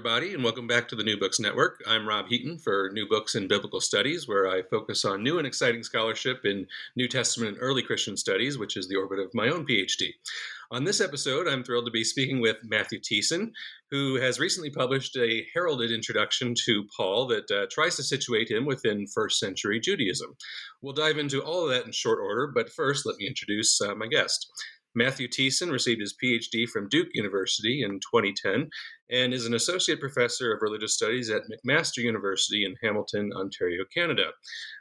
Everybody, and welcome back to the New Books Network. I'm Rob Heaton for New Books in Biblical Studies, where I focus on new and exciting scholarship in New Testament and early Christian studies, which is the orbit of my own PhD. On this episode, I'm thrilled to be speaking with Matthew Thiessen, who has recently published a heralded introduction to Paul that uh, tries to situate him within first century Judaism. We'll dive into all of that in short order, but first, let me introduce uh, my guest. Matthew Thiessen received his PhD from Duke University in 2010 and is an associate professor of religious studies at McMaster University in Hamilton, Ontario, Canada.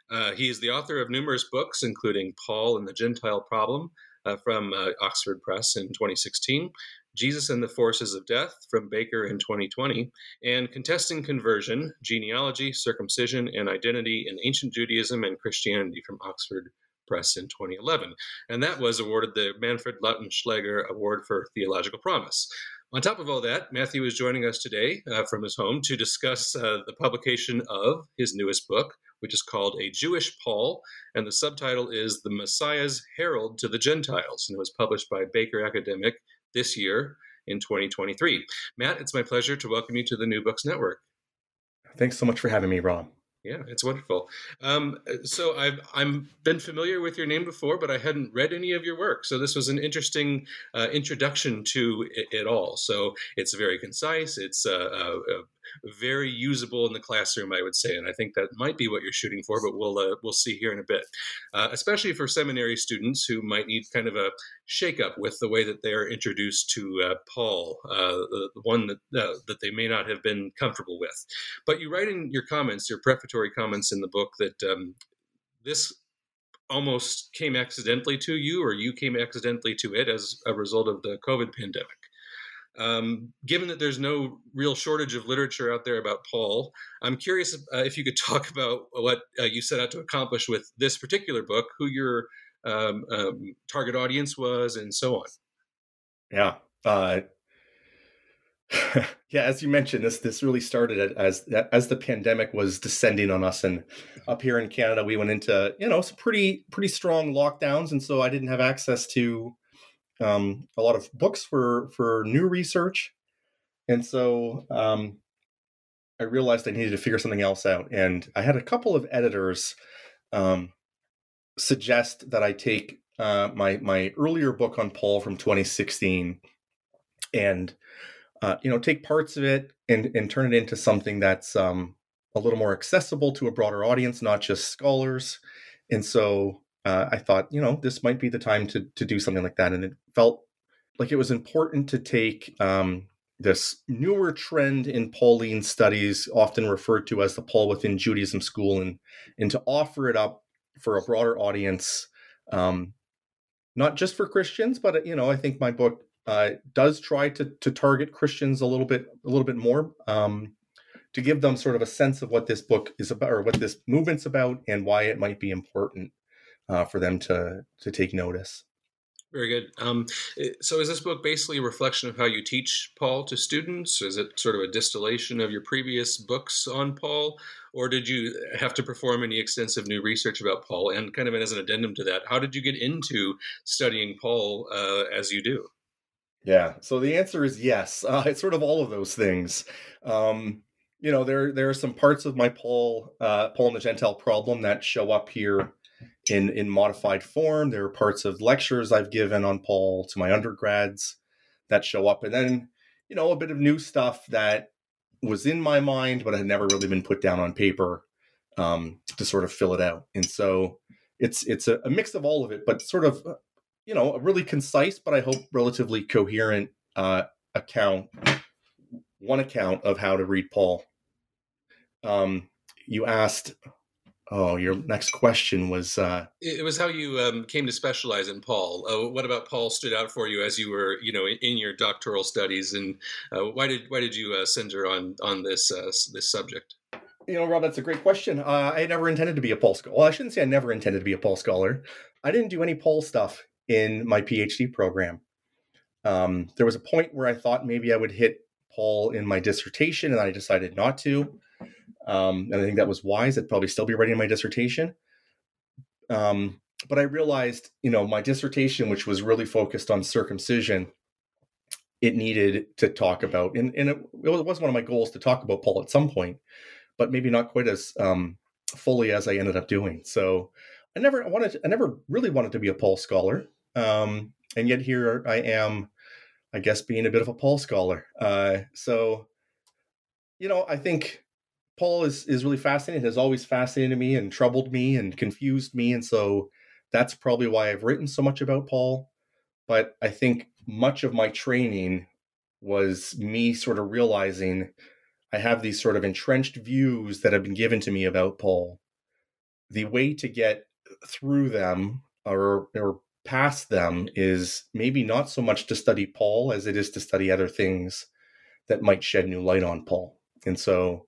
Uh, he is the author of numerous books, including Paul and the Gentile Problem, uh, from uh, Oxford Press in 2016, Jesus and the Forces of Death from Baker in 2020, and Contesting Conversion, Genealogy, Circumcision, and Identity in Ancient Judaism and Christianity from Oxford Press in 2011. And that was awarded the Manfred Lautenschläger Award for Theological Promise. On top of all that, Matthew is joining us today uh, from his home to discuss uh, the publication of his newest book, which is called A Jewish Paul, and the subtitle is The Messiah's Herald to the Gentiles, and it was published by Baker Academic this year in 2023. Matt, it's my pleasure to welcome you to the New Books Network. Thanks so much for having me, Rob. Yeah, it's wonderful. Um, so I've I'm been familiar with your name before, but I hadn't read any of your work. So this was an interesting uh, introduction to it, it, all. So it's very concise. It's uh, uh, uh very usable in the classroom, I would say, and I think that might be what you're shooting for. But we'll uh, we'll see here in a bit, uh, especially for seminary students who might need kind of a shakeup with the way that they are introduced to uh, Paul, uh, the one that uh, that they may not have been comfortable with. But you write in your comments, your prefatory comments in the book, that um, this almost came accidentally to you, or you came accidentally to it as a result of the COVID pandemic. Um, given that there's no real shortage of literature out there about Paul, I'm curious uh, if you could talk about what uh, you set out to accomplish with this particular book, who your um, um, target audience was, and so on. Yeah. Uh, yeah, as you mentioned, this this really started as as the pandemic was descending on us, and up here in Canada, we went into you know some pretty pretty strong lockdowns, and so I didn't have access to um, a lot of books for for new research, and so um, I realized I needed to figure something else out. And I had a couple of editors um, suggest that I take uh, my my earlier book on Paul from 2016 and uh, you know take parts of it and and turn it into something that's um, a little more accessible to a broader audience, not just scholars. And so uh, I thought, you know, this might be the time to to do something like that, and it felt like it was important to take um, this newer trend in Pauline studies, often referred to as the Paul within Judaism school, and and to offer it up for a broader audience, um, not just for Christians, but you know, I think my book uh, does try to to target Christians a little bit a little bit more. Um, to give them sort of a sense of what this book is about or what this movement's about and why it might be important uh, for them to to take notice. Very good. Um, so, is this book basically a reflection of how you teach Paul to students? Is it sort of a distillation of your previous books on Paul, or did you have to perform any extensive new research about Paul? And kind of as an addendum to that, how did you get into studying Paul uh, as you do? Yeah. So the answer is yes. Uh, it's sort of all of those things. Um, you know, there there are some parts of my Paul uh, Paul and the Gentile problem that show up here in in modified form. There are parts of lectures I've given on Paul to my undergrads that show up, and then you know a bit of new stuff that was in my mind but had never really been put down on paper um, to sort of fill it out. And so it's it's a, a, mix of all of it, but sort of you know a really concise but I hope relatively coherent uh, account, one account of how to read Paul. Um, you asked Oh, your next question was. Uh, it was how you um, came to specialize in Paul. Uh, what about Paul stood out for you as you were, you know, in, your doctoral studies, and uh, why did why did you uh, center on on this uh, this subject? You know, Rob, that's a great question. Uh, I never intended to be a Paul scholar. Well, I shouldn't say I never intended to be a Paul scholar. I didn't do any Paul stuff in my PhD program. Um, there was a point where I thought maybe I would hit Paul in my dissertation, and I decided not to. Um, and I think that was wise. I'd probably still be writing my dissertation. Um, but I realized, you know, my dissertation, which was really focused on circumcision, it needed to talk about, and, and it, it was one of my goals to talk about Paul at some point, but maybe not quite as um, fully as I ended up doing. So I never wanted, to, I never really wanted to be a Paul scholar, um, and yet here I am, I guess, being a bit of a Paul scholar. Uh, so, you know, I think Paul is is really fascinating. Has always fascinated me and troubled me and confused me, and so that's probably why I've written so much about Paul. But I think much of my training was me sort of realizing I have these sort of entrenched views that have been given to me about Paul. The way to get through them or or past them is maybe not so much to study Paul as it is to study other things that might shed new light on Paul. And so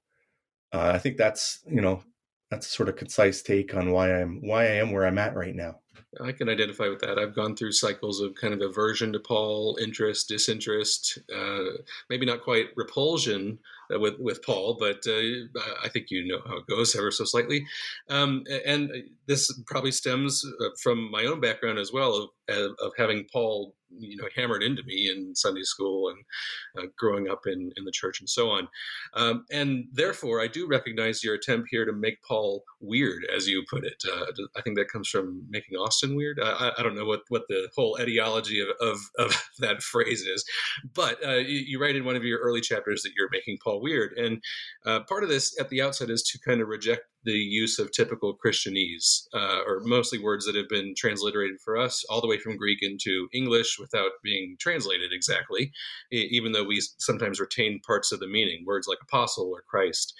uh, I think that's you know that's sort of concise take on why I'm why I am where I'm at right now. I can identify with that. I've gone through cycles of kind of aversion to Paul, interest, disinterest, uh, maybe not quite repulsion uh, with with Paul, but uh, I think you know how it goes ever so slightly. Um, and this probably stems uh, from my own background as well of, of having Paul you know hammered into me in Sunday school and uh, growing up in in the church and so on. Um, and therefore, I do recognize your attempt here to make Paul weird, as you put it. Uh, I think that comes from making Austin weird. I, I, don't know what what the whole etiology of of, of that phrase is, but uh, you, you, write in one of your early chapters that you're making Paul weird, and uh, part of this at the outset is to kind of reject the use of typical Christianese, uh, or mostly words that have been transliterated for us all the way from Greek into English without being translated exactly, even though we sometimes retain parts of the meaning, words like apostle or Christ.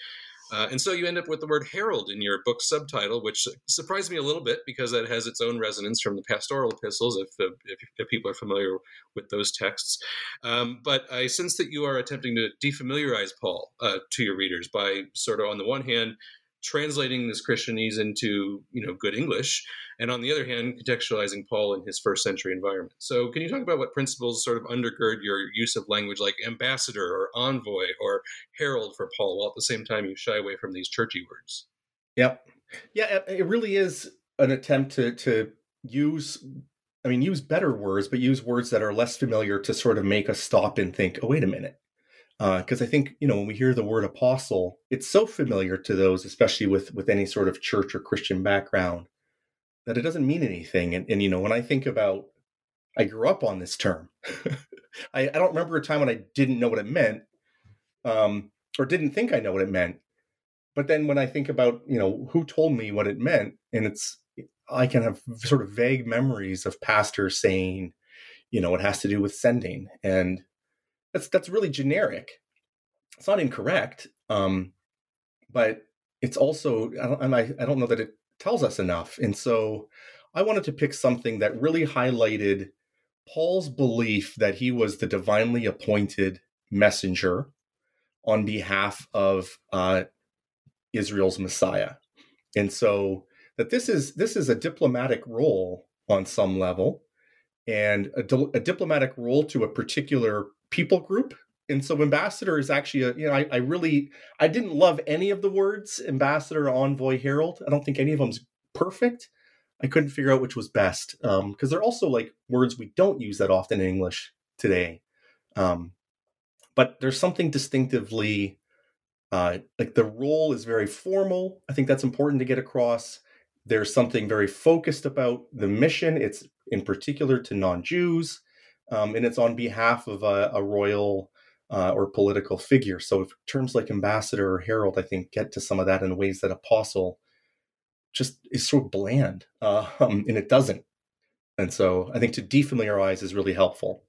Uh, and so you end up with the word herald in your book subtitle, which surprised me a little bit because that has its own resonance from the pastoral epistles, if, if, if people are familiar with those texts. Um, but I sense that you are attempting to defamiliarize Paul uh, to your readers by sort of, on the one hand, translating this Christianese into you know good English, and on the other hand, contextualizing Paul in his first century environment. So, can you talk about what principles sort of undergird your use of language like ambassador or envoy or herald for Paul, while at the same time you shy away from these churchy words? Yep, yeah, it really is an attempt to to use. I mean, use better words, but use words that are less familiar to sort of make us stop and think, oh, wait a minute because uh, I think you know when we hear the word apostle, it's so familiar to those, especially with with any sort of church or Christian background, that it doesn't mean anything. And, and you know when I think about, I grew up on this term. I, I, don't remember a time when I didn't know what it meant, um, or didn't think I know what it meant. But then when I think about you know who told me what it meant, and it's I can have sort of vague memories of pastors saying, you know, it has to do with sending and that's that's really generic. It's not incorrect, um, but it's also I don't, I, I don't know that it tells us enough. And so I wanted to pick something that really highlighted Paul's belief that he was the divinely appointed messenger on behalf of uh, Israel's Messiah, and so that this is this is a diplomatic role on some level, and a, di- a diplomatic role to a particular people group. And so ambassador is actually a you know I, I, really i didn't love any of the words ambassador envoy herald. I don't think any of them's perfect. I couldn't figure out which was best because um, they're also like words we don't use that often in english today. Um, but there's something distinctively uh, like the role is very formal. I think that's important to get across. There's something very focused about the mission. It's in particular to non-jews um, and it's on behalf of a, a royal uh, or political figure. So terms like ambassador or herald, I think, get to some of that in ways that apostle just is sort of bland, uh, um, and it doesn't. And so I think to defamiliarize is really helpful.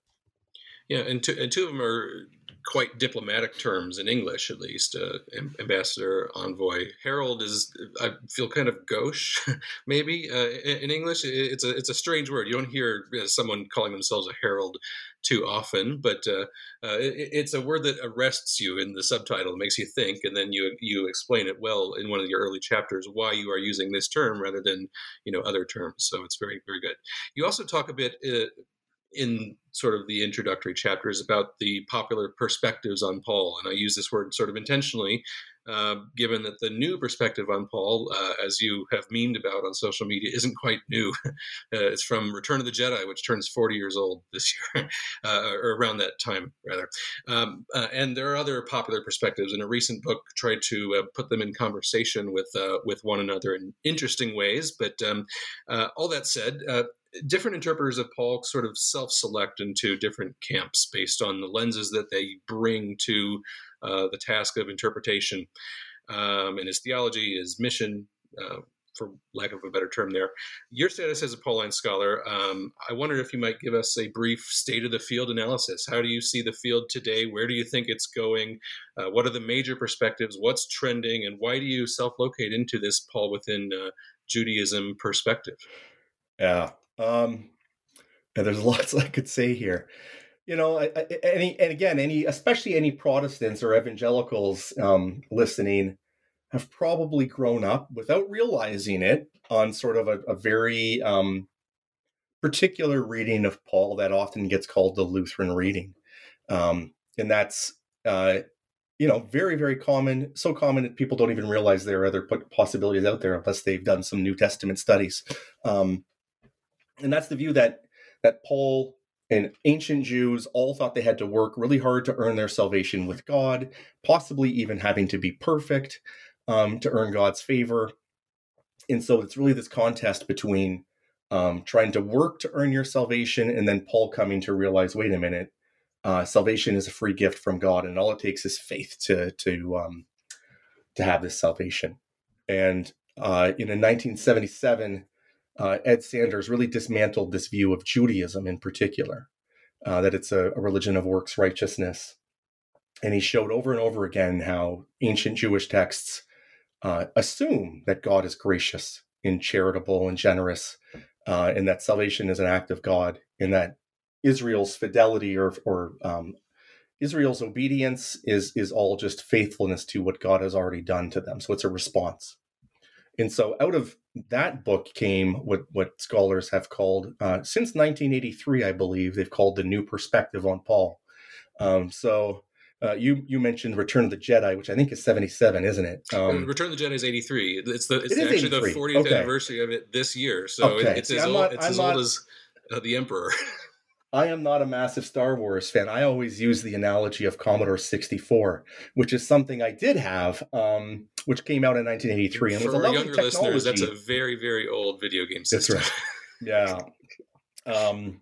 Yeah, and two, and two of them are quite diplomatic terms in English, at least. Uh, ambassador, envoy, herald is I feel kind of gauche, maybe uh, in English. It's a it's a strange word. You don't hear uh, someone calling themselves a herald too often, but uh, uh, it, it's a word that arrests you in the subtitle, makes you think, and then you you explain it well in one of your early chapters why you are using this term rather than you know other terms. So it's very very good. You also talk a bit uh, in sort of the introductory chapters about the popular perspectives on Paul. And I use this word sort of intentionally uh, given that the new perspective on Paul, uh, as you have memed about on social media, isn't quite new. uh, it's from Return of the Jedi, which turns 40 years old this year, uh, or around that time, rather. Um, uh, and there are other popular perspectives. In a recent book, tried to uh, put them in conversation with with one another in interesting ways. But um, all that said, different interpreters of Paul sort of self select into different camps based on the lenses that they bring to uh, the task of interpretation um, and his theology, his mission. Uh, for lack of a better term, there. Your status as a Pauline scholar, um, I wondered if you might give us a brief state of the field analysis. How do you see the field today? Where do you think it's going? Uh, what are the major perspectives? What's trending? And why do you self locate into this Paul within uh, Judaism perspective? Yeah, um, and there's lots I could say here. You know, any and again, any especially any Protestants or evangelicals um, listening have probably grown up without realizing it on sort of a, a very um, particular reading of Paul that often gets called the Lutheran reading, um, and that's uh, you know very very common. So common that people don't even realize there are other possibilities out there unless they've done some New Testament studies. Um, and that's the view that that Paul and ancient Jews all thought they had to work really hard to earn their salvation with God, possibly even having to be perfect um, to earn God's favor. And so it's really this contest between um, trying to work to earn your salvation and then Paul coming to realize, wait a minute, uh, salvation is a free gift from God, and all it takes is faith to to um, to have this salvation. And uh, in 1977, uh, Ed Sanders really dismantled this view of Judaism in particular, uh, that it's a, a, religion of works righteousness. And he showed over and over again how ancient Jewish texts uh, assume that God is gracious and charitable and generous, uh, and that salvation is an act of God, and that Israel's fidelity or, or um, Israel's obedience is is all just faithfulness to what God has already done to them. So it's a response. And so out of that book came what, what scholars have called, uh, since 1983, I believe, they've called the New Perspective on Paul. Um, so uh, you you mentioned Return of the Jedi, which I think is 77, isn't it? Um, Return of the Jedi is 83. It's the it's it actually 83. the 40th okay. anniversary of it this year. So okay. it's, See, as, old, not, it's as not, old as uh, the Emperor. I am not a massive Star Wars fan. I always use the analogy of Commodore 64, which is something I did have, um, which came out in 1983 and For was a lovely younger technology. listeners, that's a very, very old video game system. That's right. yeah. Um,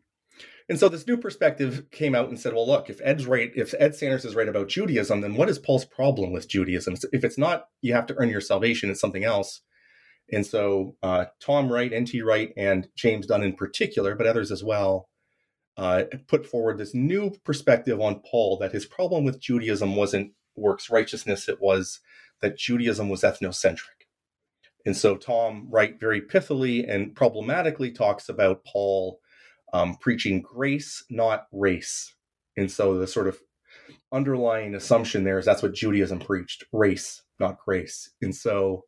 and so this new perspective came out and said, well, look, if Ed's right, if Ed Sanders is right about Judaism, then what is Paul's problem with Judaism? If it's not you have to earn your salvation, it's something else. And so uh, Tom Wright, N.T. Wright, and James Dunn in particular, but others as well, uh, put forward this new perspective on Paul that his problem with Judaism wasn't works righteousness, it was that Judaism was ethnocentric. And so Tom Wright very pithily and problematically talks about Paul um, preaching grace, not race. And so the sort of underlying assumption there is that's what Judaism preached race, not grace. And so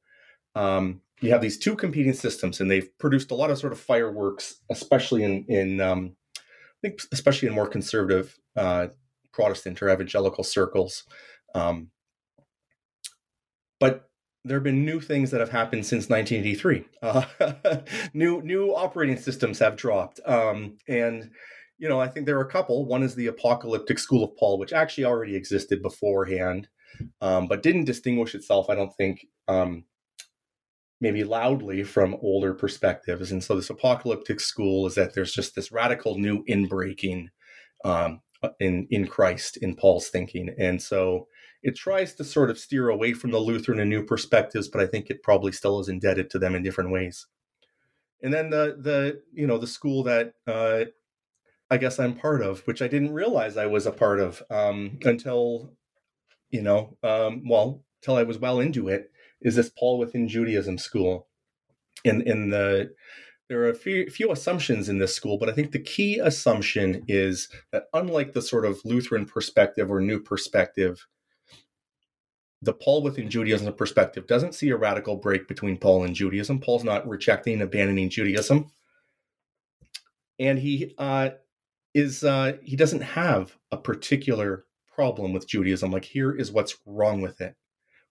um, you have these two competing systems, and they've produced a lot of sort of fireworks, especially in, in um, think especially in more conservative uh, Protestant or evangelical circles. Um, but there have been new things that have happened since 1983. Uh, new new operating systems have dropped, um, and you know I think there are a couple. One is the apocalyptic school of Paul, which actually already existed beforehand, um, but didn't distinguish itself. I don't think um, maybe loudly from older perspectives. And so this apocalyptic school is that there's just this radical new inbreaking um, in in Christ in Paul's thinking, and so it tries to sort of steer away from the Lutheran and new perspectives, but I think it probably still is indebted to them in different ways. And then the the you know the school that uh, I guess I'm part of, which I didn't realize I was a part of um, until you know um, well until I was well into it is this Paul within Judaism school. In in the there are a few, few assumptions in this school, but I think the key assumption is that unlike the sort of Lutheran perspective or new perspective, the Paul within Judaism perspective doesn't see a radical break between Paul and Judaism. Paul's not rejecting, abandoning Judaism, and he uh, is uh, he doesn't have a particular problem with Judaism. Like here is what's wrong with it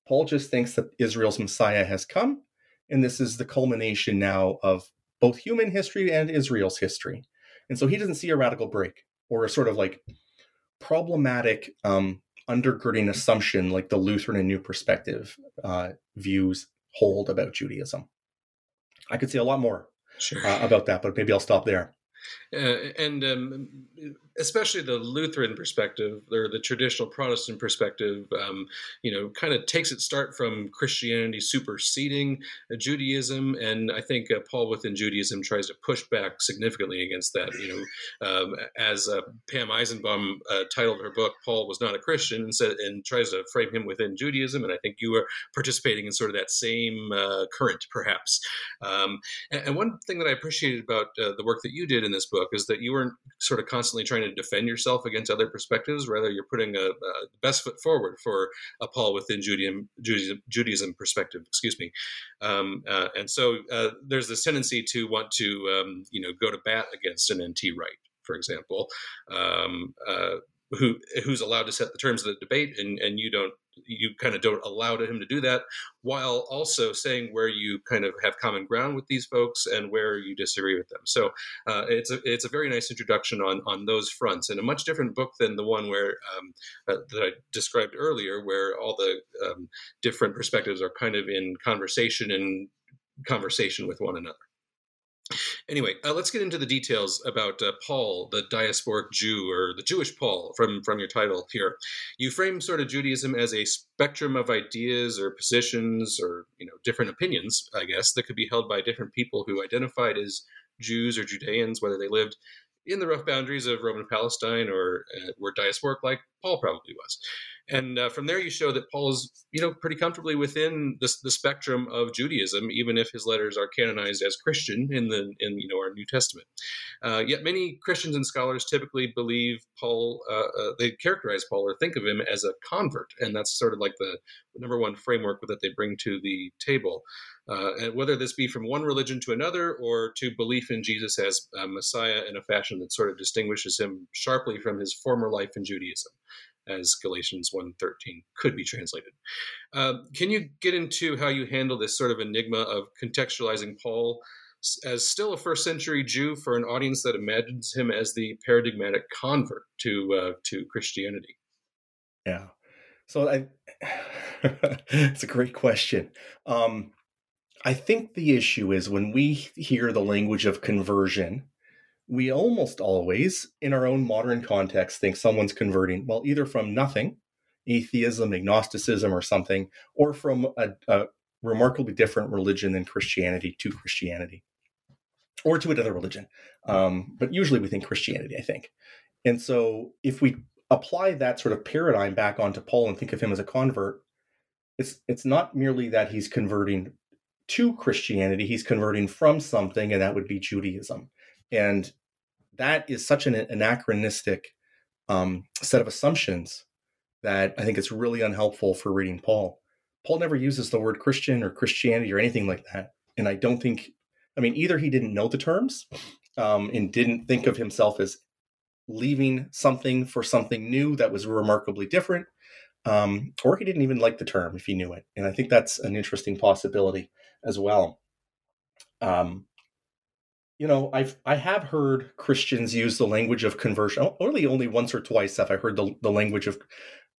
Paul just thinks that Israel's Messiah has come, and this is the culmination now of both human history and Israel's history. And so he doesn't see a radical break or a sort of like problematic um, undergirding assumption like the Lutheran and New Perspective uh, views hold about Judaism. I could say a lot more sure. uh, about that, but maybe I'll stop there. Uh, and um, especially the Lutheran perspective or the traditional Protestant perspective, um, you know, kind of takes its start from Christianity superseding uh, Judaism, and I think uh, Paul within Judaism tries to push back significantly against that. You know, um, as uh, Pam Eisenbaum uh, titled her book, "Paul was not a Christian," and, said, and tries to frame him within Judaism, and I think you are participating in sort of that same current, perhaps. Um, and, and, one thing that I appreciated about the work that you did in this book is that you weren't sort of constantly trying to defend yourself against other perspectives. Rather, you're putting a, a best foot forward for a Paul within Judaism, Judaism, Judaism perspective. Excuse me. Um, uh, and so uh, there's this tendency to want to, um, you know, go to bat against an NT Wright, for example. Um, uh, who who's allowed to set the terms of the debate and and you don't you kind of don't allow him to do that while also saying where you kind of have common ground with these folks and where you disagree with them. So uh, it's a it's a very nice introduction on on those fronts and a much different book than the one where um, uh, that I described earlier where all the um, different perspectives are kind of in conversation and conversation with one another Anyway, uh, let's get into the details about uh, Paul, the diasporic Jew, or the Jewish Paul from, from your title here. You frame sort of Judaism as a spectrum of ideas or positions or you know different opinions, I guess, that could be held by different people who identified as Jews or Judeans, whether they lived in the rough boundaries of Roman Palestine or uh, were diasporic like Paul probably was. And uh, from there, you show that Paul is, you know, pretty comfortably within the, the spectrum of Judaism, even if his letters are canonized as Christian in the in you know our New Testament. Uh, yet many Christians and scholars typically believe Paul, uh, uh they characterize Paul or think of him as a convert, and that's sort of like the number one framework that they bring to the table. Uh, and whether this be from one religion to another or to belief in Jesus as Messiah in a fashion that sort of distinguishes him sharply from his former life in Judaism as Galatians 1.13 could be translated. Uh, can you get into how you handle this sort of enigma of contextualizing Paul as still a first century Jew for an audience that imagines him as the paradigmatic convert to uh, to Christianity? Yeah, so I, it's a great question. Um, I think the issue is when we hear the language of conversion, we almost always, in our own modern context, think someone's converting, well, either from nothing, atheism, agnosticism, or something, or from a, a remarkably different religion than Christianity to Christianity, or to another religion. Um, but usually we think Christianity, I think. And so if we apply that sort of paradigm back onto Paul and think of him as a convert, it's it's not merely that he's converting to Christianity, he's converting from something, and that would be Judaism. And that is such an anachronistic um, set of assumptions that I think it's really unhelpful for reading Paul. Paul never uses the word Christian or Christianity or anything like that. And I don't think, I mean, either he didn't know the terms um, and didn't think of himself as leaving something for something new that was remarkably different, um, or he didn't even like the term if he knew it. And I think that's an interesting possibility as well. Um, you know, I've I have heard Christians use the language of conversion. Only only once or twice have I heard the, the language of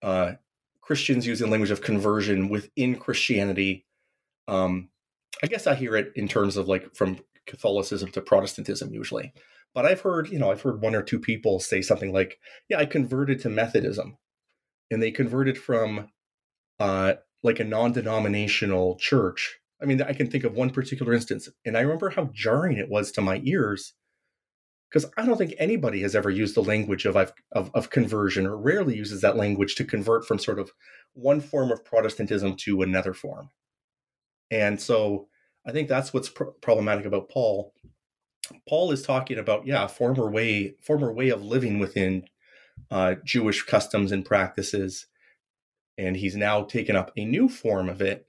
uh, Christians using language of conversion within Christianity. Um, I guess I hear it in terms of like from Catholicism to Protestantism usually. But I've heard, you know, I've heard one or two people say something like, "Yeah, I converted to Methodism," and they converted from uh, like a non-denominational church I mean, I can think of one particular instance, and I remember how jarring it was to my ears because I don't think anybody has ever used the language of, of, of conversion or rarely uses that language to convert from sort of one form of Protestantism to another form. And so I think that's what's pr- problematic about Paul. Paul is talking about, yeah, former way, former way of living within uh, Jewish customs and practices, and he's now taken up a new form of it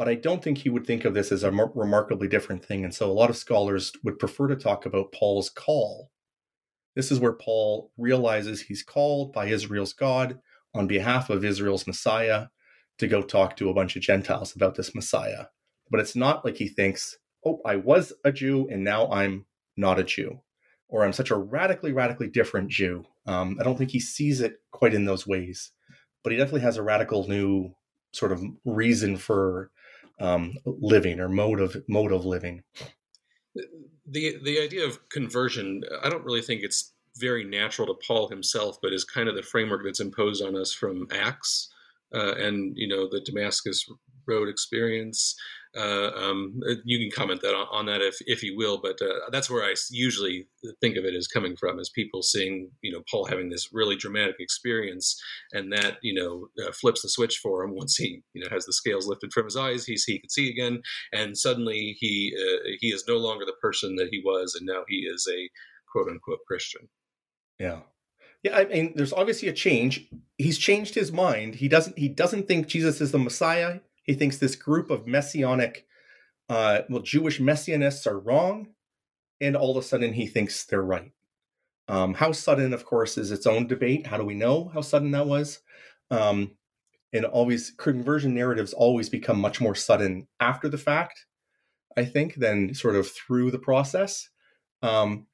but I don't think he would think of this as a mar- remarkably different thing. And so a lot of scholars would prefer to talk about Paul's call. This is where Paul realizes he's called by Israel's God on behalf of Israel's Messiah to go talk to a bunch of Gentiles about this Messiah. But it's not like he thinks, oh, I was a Jew and now I'm not a Jew, or I'm such a radically, radically different Jew. Um, I don't think he sees it quite in those ways, but he definitely has a radical new sort of reason for um, living or mode of mode of living. The the idea of conversion, I don't really think it's very natural to Paul himself, but is kind of the framework that's imposed on us from Acts uh, and you know the Damascus Road experience. Uh, um, uh, you can comment that on, that if, if you will, but uh, that's where I usually think of it as coming from, as people seeing you know Paul having this really dramatic experience, and that you know uh, flips the switch for him once he you know has the scales lifted from his eyes, he's he can see again, and suddenly he uh, he is no longer the person that he was, and now he is a quote unquote Christian. Yeah. Yeah, I mean, there's obviously a change. He's changed his mind. He doesn't. He doesn't think Jesus is the Messiah. He thinks this group of messianic, uh, well, Jewish messianists are wrong, and all of a sudden he thinks they're right. Um, how sudden, of course, is its own debate. How do we know how sudden that was? Um, and always conversion narratives always become much more sudden after the fact, I think, than sort of through the process. Um,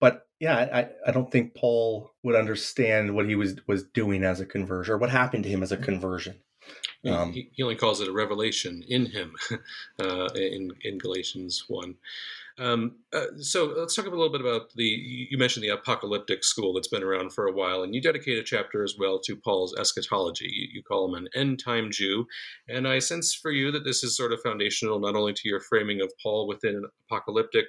but yeah, I, I don't think Paul would understand what he was was doing as a conversion or what happened to him as a conversion. Um, he, he, only calls it a revelation in him uh, in in Galatians one. Um, uh, so let's talk a little bit about the. You mentioned the apocalyptic school that's been around for a while, and you dedicate a chapter as well to Paul's eschatology. You, you call him an end time Jew, and I sense for you that this is sort of foundational not only to your framing of Paul within an apocalyptic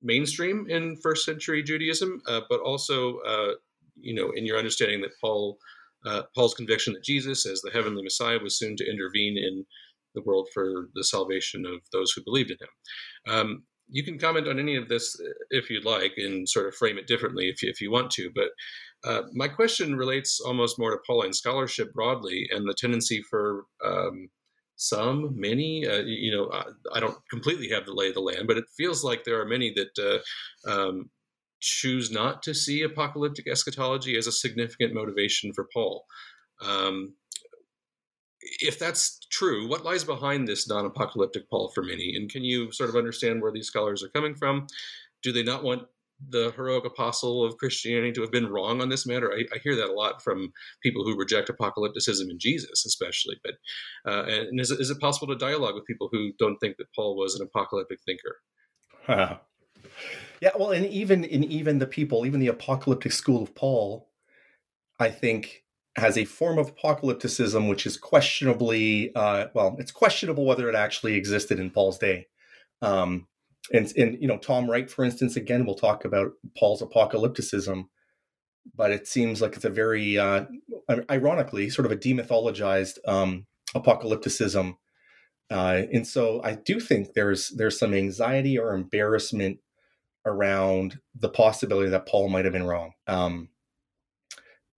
mainstream in first century Judaism, uh, but also, uh, you know, in your understanding that Paul uh, Paul's conviction that Jesus, as the heavenly Messiah, was soon to intervene in the world for the salvation of those who believed in him. Um, you can comment on any of this uh, if you'd like and sort of frame it differently if you, if you want to. But uh, my question relates almost more to Pauline scholarship broadly and the tendency for um, some, many. Uh, you know, I, I, don't completely have the lay of the land, but it feels like there are many that uh, um, choose not to see apocalyptic eschatology as a significant motivation for Paul. Um, if that's true, what lies behind this non apocalyptic Paul for many? And can you sort of understand where these scholars are coming from? Do they not want the heroic apostle of Christianity to have been wrong on this matter. I, I, hear that a lot from people who reject apocalypticism in Jesus, especially. But uh, and is, is it possible to dialogue with people who don't think that Paul was an apocalyptic thinker? Yeah, well, and even in even the people, even the apocalyptic school of Paul, I think has a form of apocalypticism which is questionably, uh, well, it's questionable whether it actually existed in Paul's day. Um, and and you know Tom Wright, for instance, again, we'll talk about Paul's apocalypticism, but it seems like it's a very uh, ironically sort of a demythologized um, apocalypticism. Uh, and so I do think there's there's some anxiety or embarrassment around the possibility that Paul might have been wrong. Um,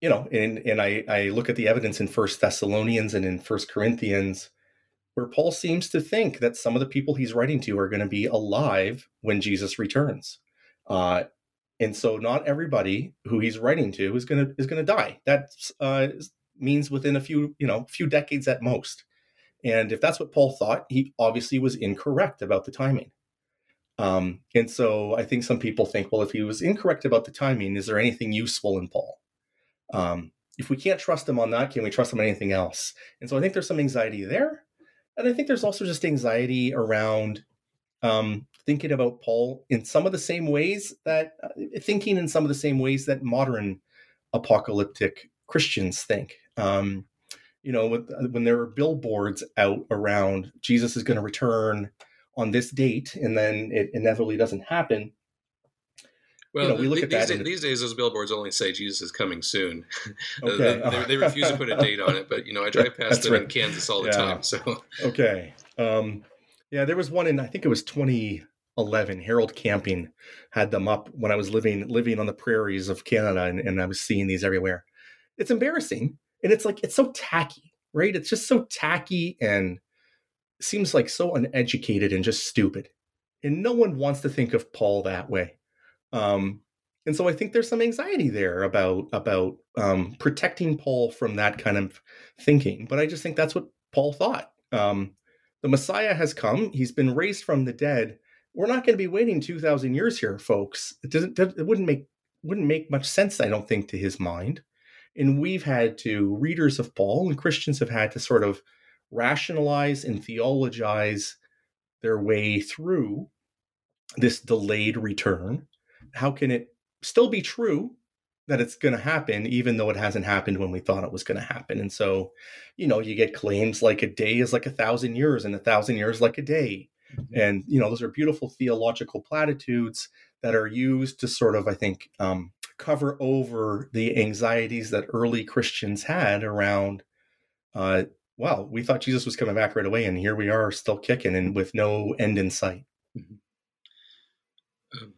you know, and and I I look at the evidence in First Thessalonians and in First Corinthians where Paul seems to think that some of the people he's writing to are going to be alive when Jesus returns. Uh, and so not everybody who he's writing to is to is to die. That uh, means within a few you know few decades at most. And if that's what Paul thought, he obviously was incorrect about the timing. Um, and so I think some people think, well, if he was incorrect about the timing, is there anything useful in Paul? Um, if we can't trust him on that, can we trust him on anything else? And so I think there's some anxiety there. And I think there's also just anxiety around um, thinking about Paul in some of the same ways that uh, thinking in some of the same ways that modern apocalyptic Christians think. Um, you know, with, uh, when there are billboards out around Jesus is going to return on this date, and then it inevitably doesn't happen. Well, you know, we look at these, that days, these days, those billboards only say Jesus is coming soon. Okay. they, they, refuse to put a date on it, but you know, I drive past them right. in Kansas all the yeah. time. So okay, um, yeah, there was one in I think it was 2011. Harold Camping had them up when I was living living on the prairies of Canada, and, and I was seeing these everywhere. It's embarrassing, and it's like it's so tacky, right? It's just so tacky and seems like so uneducated and just stupid. And no one wants to think of Paul that way. Um, and so I think there's some anxiety there about about um, protecting Paul from that kind of thinking. But I just think that's what Paul thought. Um, the Messiah has come; he's been raised from the dead. We're not going to be waiting two thousand years here, folks. It doesn't. It wouldn't make wouldn't make much sense, I don't think, to his mind. And we've had to readers of Paul and Christians have had to sort of rationalize and theologize their way through this delayed return. How can it still be true that it's going to happen, even though it hasn't happened when we thought it was going to happen. And so, you know, you get claims like a day is like a thousand years and a thousand years like a day. Mm-hmm. And, you know, those are beautiful theological platitudes that are used to sort of, I think, um, cover over the anxieties that early Christians had around, uh, well, we thought Jesus was coming back right away, and here we are still kicking and with no end in sight. Mm-hmm. Um,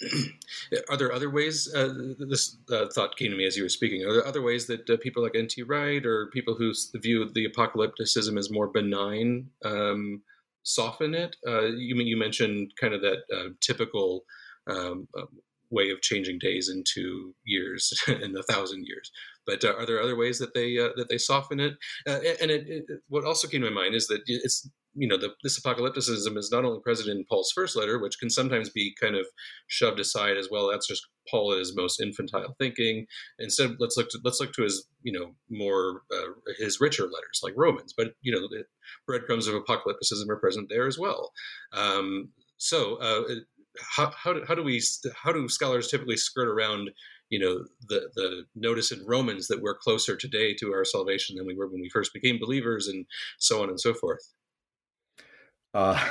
are there other ways? Uh, this uh, thought came to me as you were speaking. Are there other ways that uh, people like N.T. Wright or people who view the apocalypticism as more benign um, soften it? Uh, you mean you mentioned kind of that uh, typical um, uh, way of changing days into years in a thousand years. But uh, are there other ways that they uh, that they soften it? Uh, and it, it, what also came to my mind is that it's you know, the, this apocalypticism is not only present in Paul's first letter, which can sometimes be kind of shoved aside as well. That's just Paul at his most infantile thinking. Instead, let's look to let's look to his you know more uh, his richer letters like Romans. But you know, the breadcrumbs of apocalypticism are present there as well. Um, so, uh, how how do, how do we how do scholars typically skirt around? You know the the notice in Romans that we're closer today to our salvation than we were when we first became believers, and so on and so forth. Uh,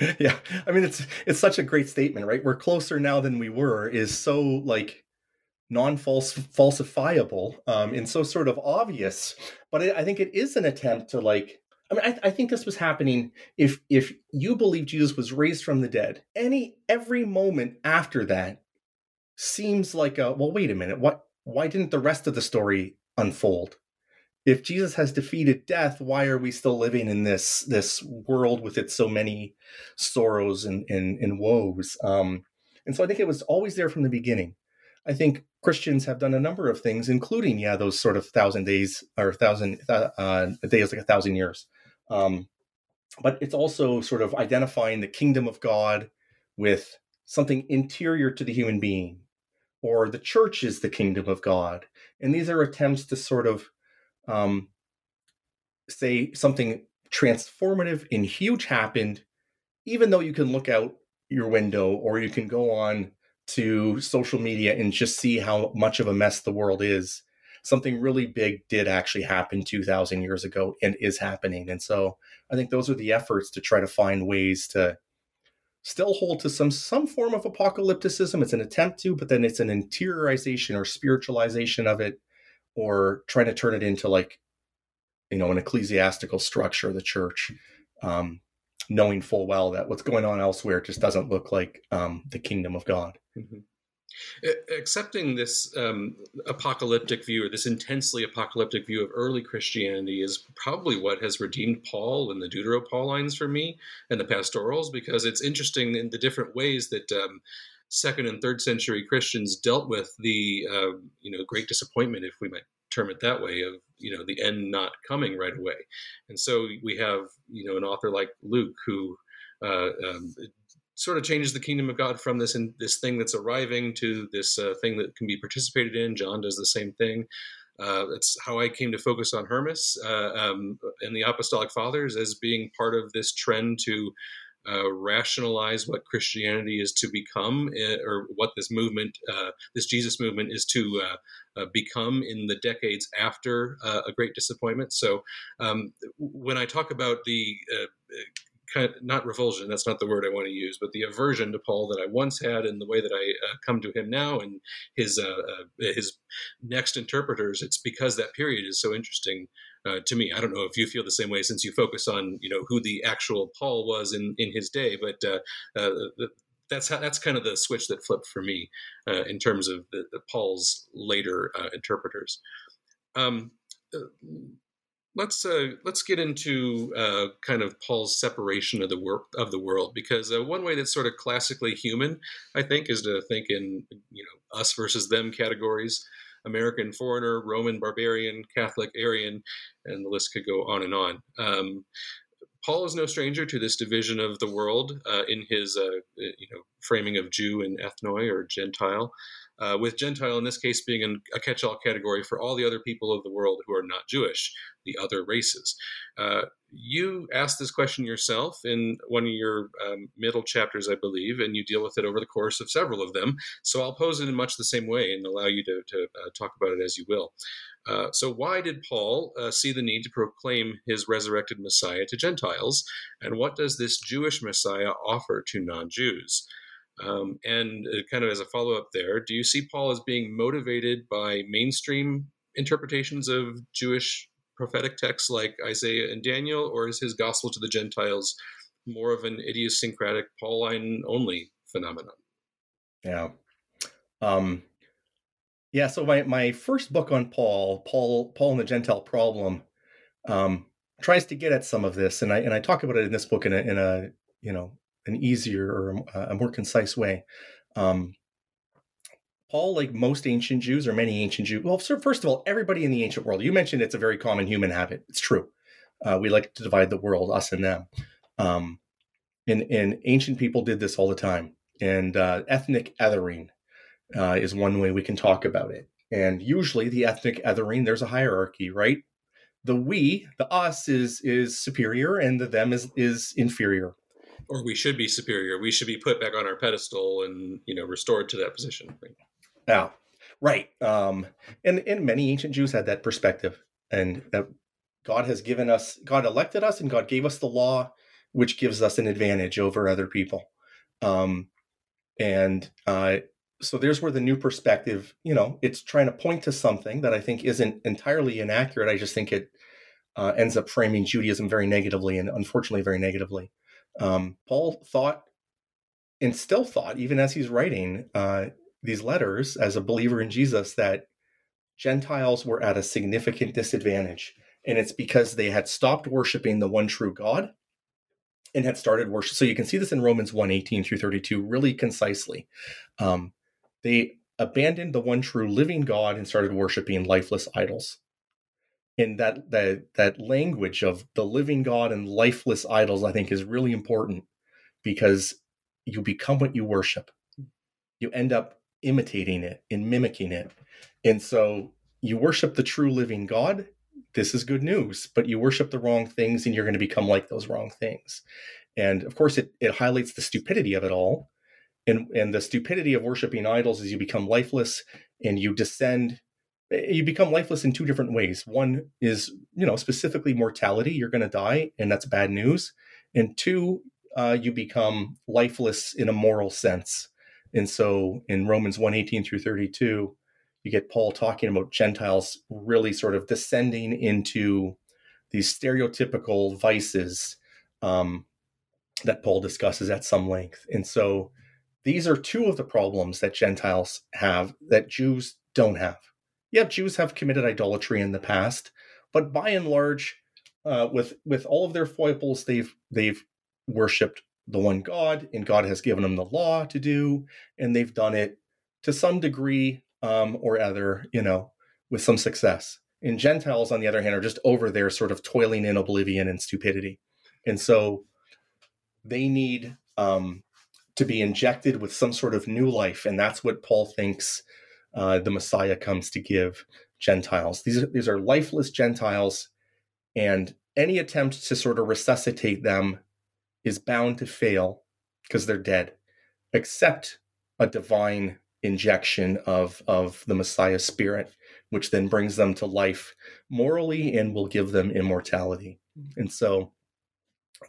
yeah, I mean it's it's such a great statement, right? We're closer now than we were is so like non-false falsifiable um, and so sort of obvious. But I, I think it is an attempt to like. I mean, I, I think this was happening if if you believe Jesus was raised from the dead. Any every moment after that seems like a well. Wait a minute. What? Why didn't the rest of the story unfold? if Jesus has defeated death, why are we still living in this this world with its so many sorrows and and, and woes? Um, and so I think it was always there from the beginning. I think Christians have done a number of things, including yeah, those sort of thousand days or thousand uh, a day is like a thousand years. Um, but it's also sort of identifying the kingdom of God with something interior to the human being, or the church is the kingdom of God. And these are attempts to sort of um, say something transformative and huge happened, even though you can look out your window or you can go on to social media and just see how much of a mess the world is. Something really big did actually happen 2,000 years ago and is happening. And so I think those are the efforts to try to find ways to still hold to some some form of apocalypticism. It's an attempt to, but then it's an interiorization or spiritualization of it or trying to turn it into like you know an ecclesiastical structure of the church um, knowing full well that what's going on elsewhere just doesn't look like um, the kingdom of god mm-hmm. Accepting this um, apocalyptic view or this intensely apocalyptic view of early christianity is probably what has redeemed paul and the deutero-paulines for me and the pastorals because it's interesting in the different ways that um, second and third century Christians dealt with the uh, you know great disappointment, if we might term it that way, of you know the end not coming right away. And so we have you know an author like Luke who uh, um, sort of changes the kingdom of God from this and this thing that's arriving to this uh, thing that can be participated in. John does the same thing. Uh, that's how I came to focus on Hermas uh, um, and the Apostolic Fathers as being part of this trend to uh, rationalize what Christianity is to become, uh, or what this movement, uh, this Jesus movement, is to uh, become in the decades after a great disappointment. So, um, when I talk about the kind of, not revulsion, that's not the word I want to use, but the aversion to Paul that I once had, and the way that I come to him now, and his his next interpreters, it's because that period is so interesting uh, to me. I don't know if you feel the same way since you focus on you know who the actual Paul was in in his day, but uh, uh, that's how that's kind of the switch that flipped for me uh, in terms of the, the Paul's later uh, interpreters. Um, let's uh, let's get into uh, kind of Paul's separation of the work of the world because uh, one way that's sort of classically human, I think, is to think in you know us versus them categories. American foreigner, Roman barbarian, Catholic Arian, and the list could go on and on. Um, Paul is no stranger to this division of the world uh, in his uh, you know framing of Jew and ethnoi or Gentile uh, with Gentile in this case being an, a catch all category for all the other people of the world who are not Jewish, the other races. Uh, you asked this question yourself in one of your um, middle chapters, I believe, and you deal with it over the course of several of them. So I'll pose it in much the same way and allow you to, to uh, talk about it as you will. Uh, so, why did Paul uh, see the need to proclaim his resurrected Messiah to Gentiles? And what does this Jewish Messiah offer to non Jews? Um, and uh, kind of as a follow up there, do you see Paul as being motivated by mainstream interpretations of Jewish prophetic texts like Isaiah and Daniel, or is his gospel to the Gentiles more of an idiosyncratic Pauline only phenomenon? Yeah. Um, yeah, so my, my first book on Paul, Paul, Paul and the Gentile Problem, um, tries to get at some of this, and I and I talk about it in this book in a in a you know an easier or a more concise way. Um, Paul, like most ancient Jews or many ancient Jews, well, so first of all, everybody in the ancient world, you mentioned it's a very common human habit. It's true. Uh, we like to divide the world, us and them. Um, and, and ancient people did this all the time. And uh, ethnic othering uh, is one way we can talk about it. And usually, the ethnic othering, there's a hierarchy, right? The we, the us, is is superior, and the them is is inferior or we should be superior. We should be put back on our pedestal and you know restored to that position. Yeah, right. Um, and and many ancient Jews had that perspective, and that God has given us, God elected us, and God gave us the law, which gives us an advantage over other people. Um, and uh, so there's where the new perspective, you know, it's trying to point to something that I think isn't entirely inaccurate. I just think it uh, ends up framing Judaism very negatively, and unfortunately, very negatively. Um, Paul thought and still thought, even as he's writing uh, these letters as a believer in Jesus, that Gentiles were at a significant disadvantage. And it's because they had stopped worshiping the one true God and had started worship. So you can see this in Romans 1 18 through 32 really concisely. Um, they abandoned the one true living God and started worshiping lifeless idols and that that that language of the living God and lifeless idols, I think, is really important because you become what you worship. You end up imitating it and mimicking it, and so you worship the true living God. This is good news, but you worship the wrong things, and you're going to become like those wrong things. And of course, it it highlights the stupidity of it all, and and the stupidity of worshiping idols is you become lifeless and you descend you become lifeless in two different ways. One is, you know, specifically mortality. You're going to die, and that's bad news. And two, uh, you become lifeless in a moral sense. And so in Romans 1 18 through 32, you get Paul talking about Gentiles really sort of descending into these stereotypical vices um, that Paul discusses at some length. And so these are two of the problems that Gentiles have that Jews don't have yeah, Jews have committed idolatry in the past, but by and large, uh, with with all of their foibles, they've they've worshipped the one God, and God has given them the law to do, and they've done it to some degree um, or other, you know, with some success. And Gentiles, on the other hand, are just over there, sort of toiling in oblivion and stupidity, and so they need um, to be injected with some sort of new life, and that's what Paul thinks uh, the Messiah comes to give Gentiles. These are, these are lifeless Gentiles, and any attempt to sort of resuscitate them is bound to fail because they're dead, except a divine injection of, of the Messiah spirit, which then brings them to life morally and will give them immortality. Mm-hmm. And so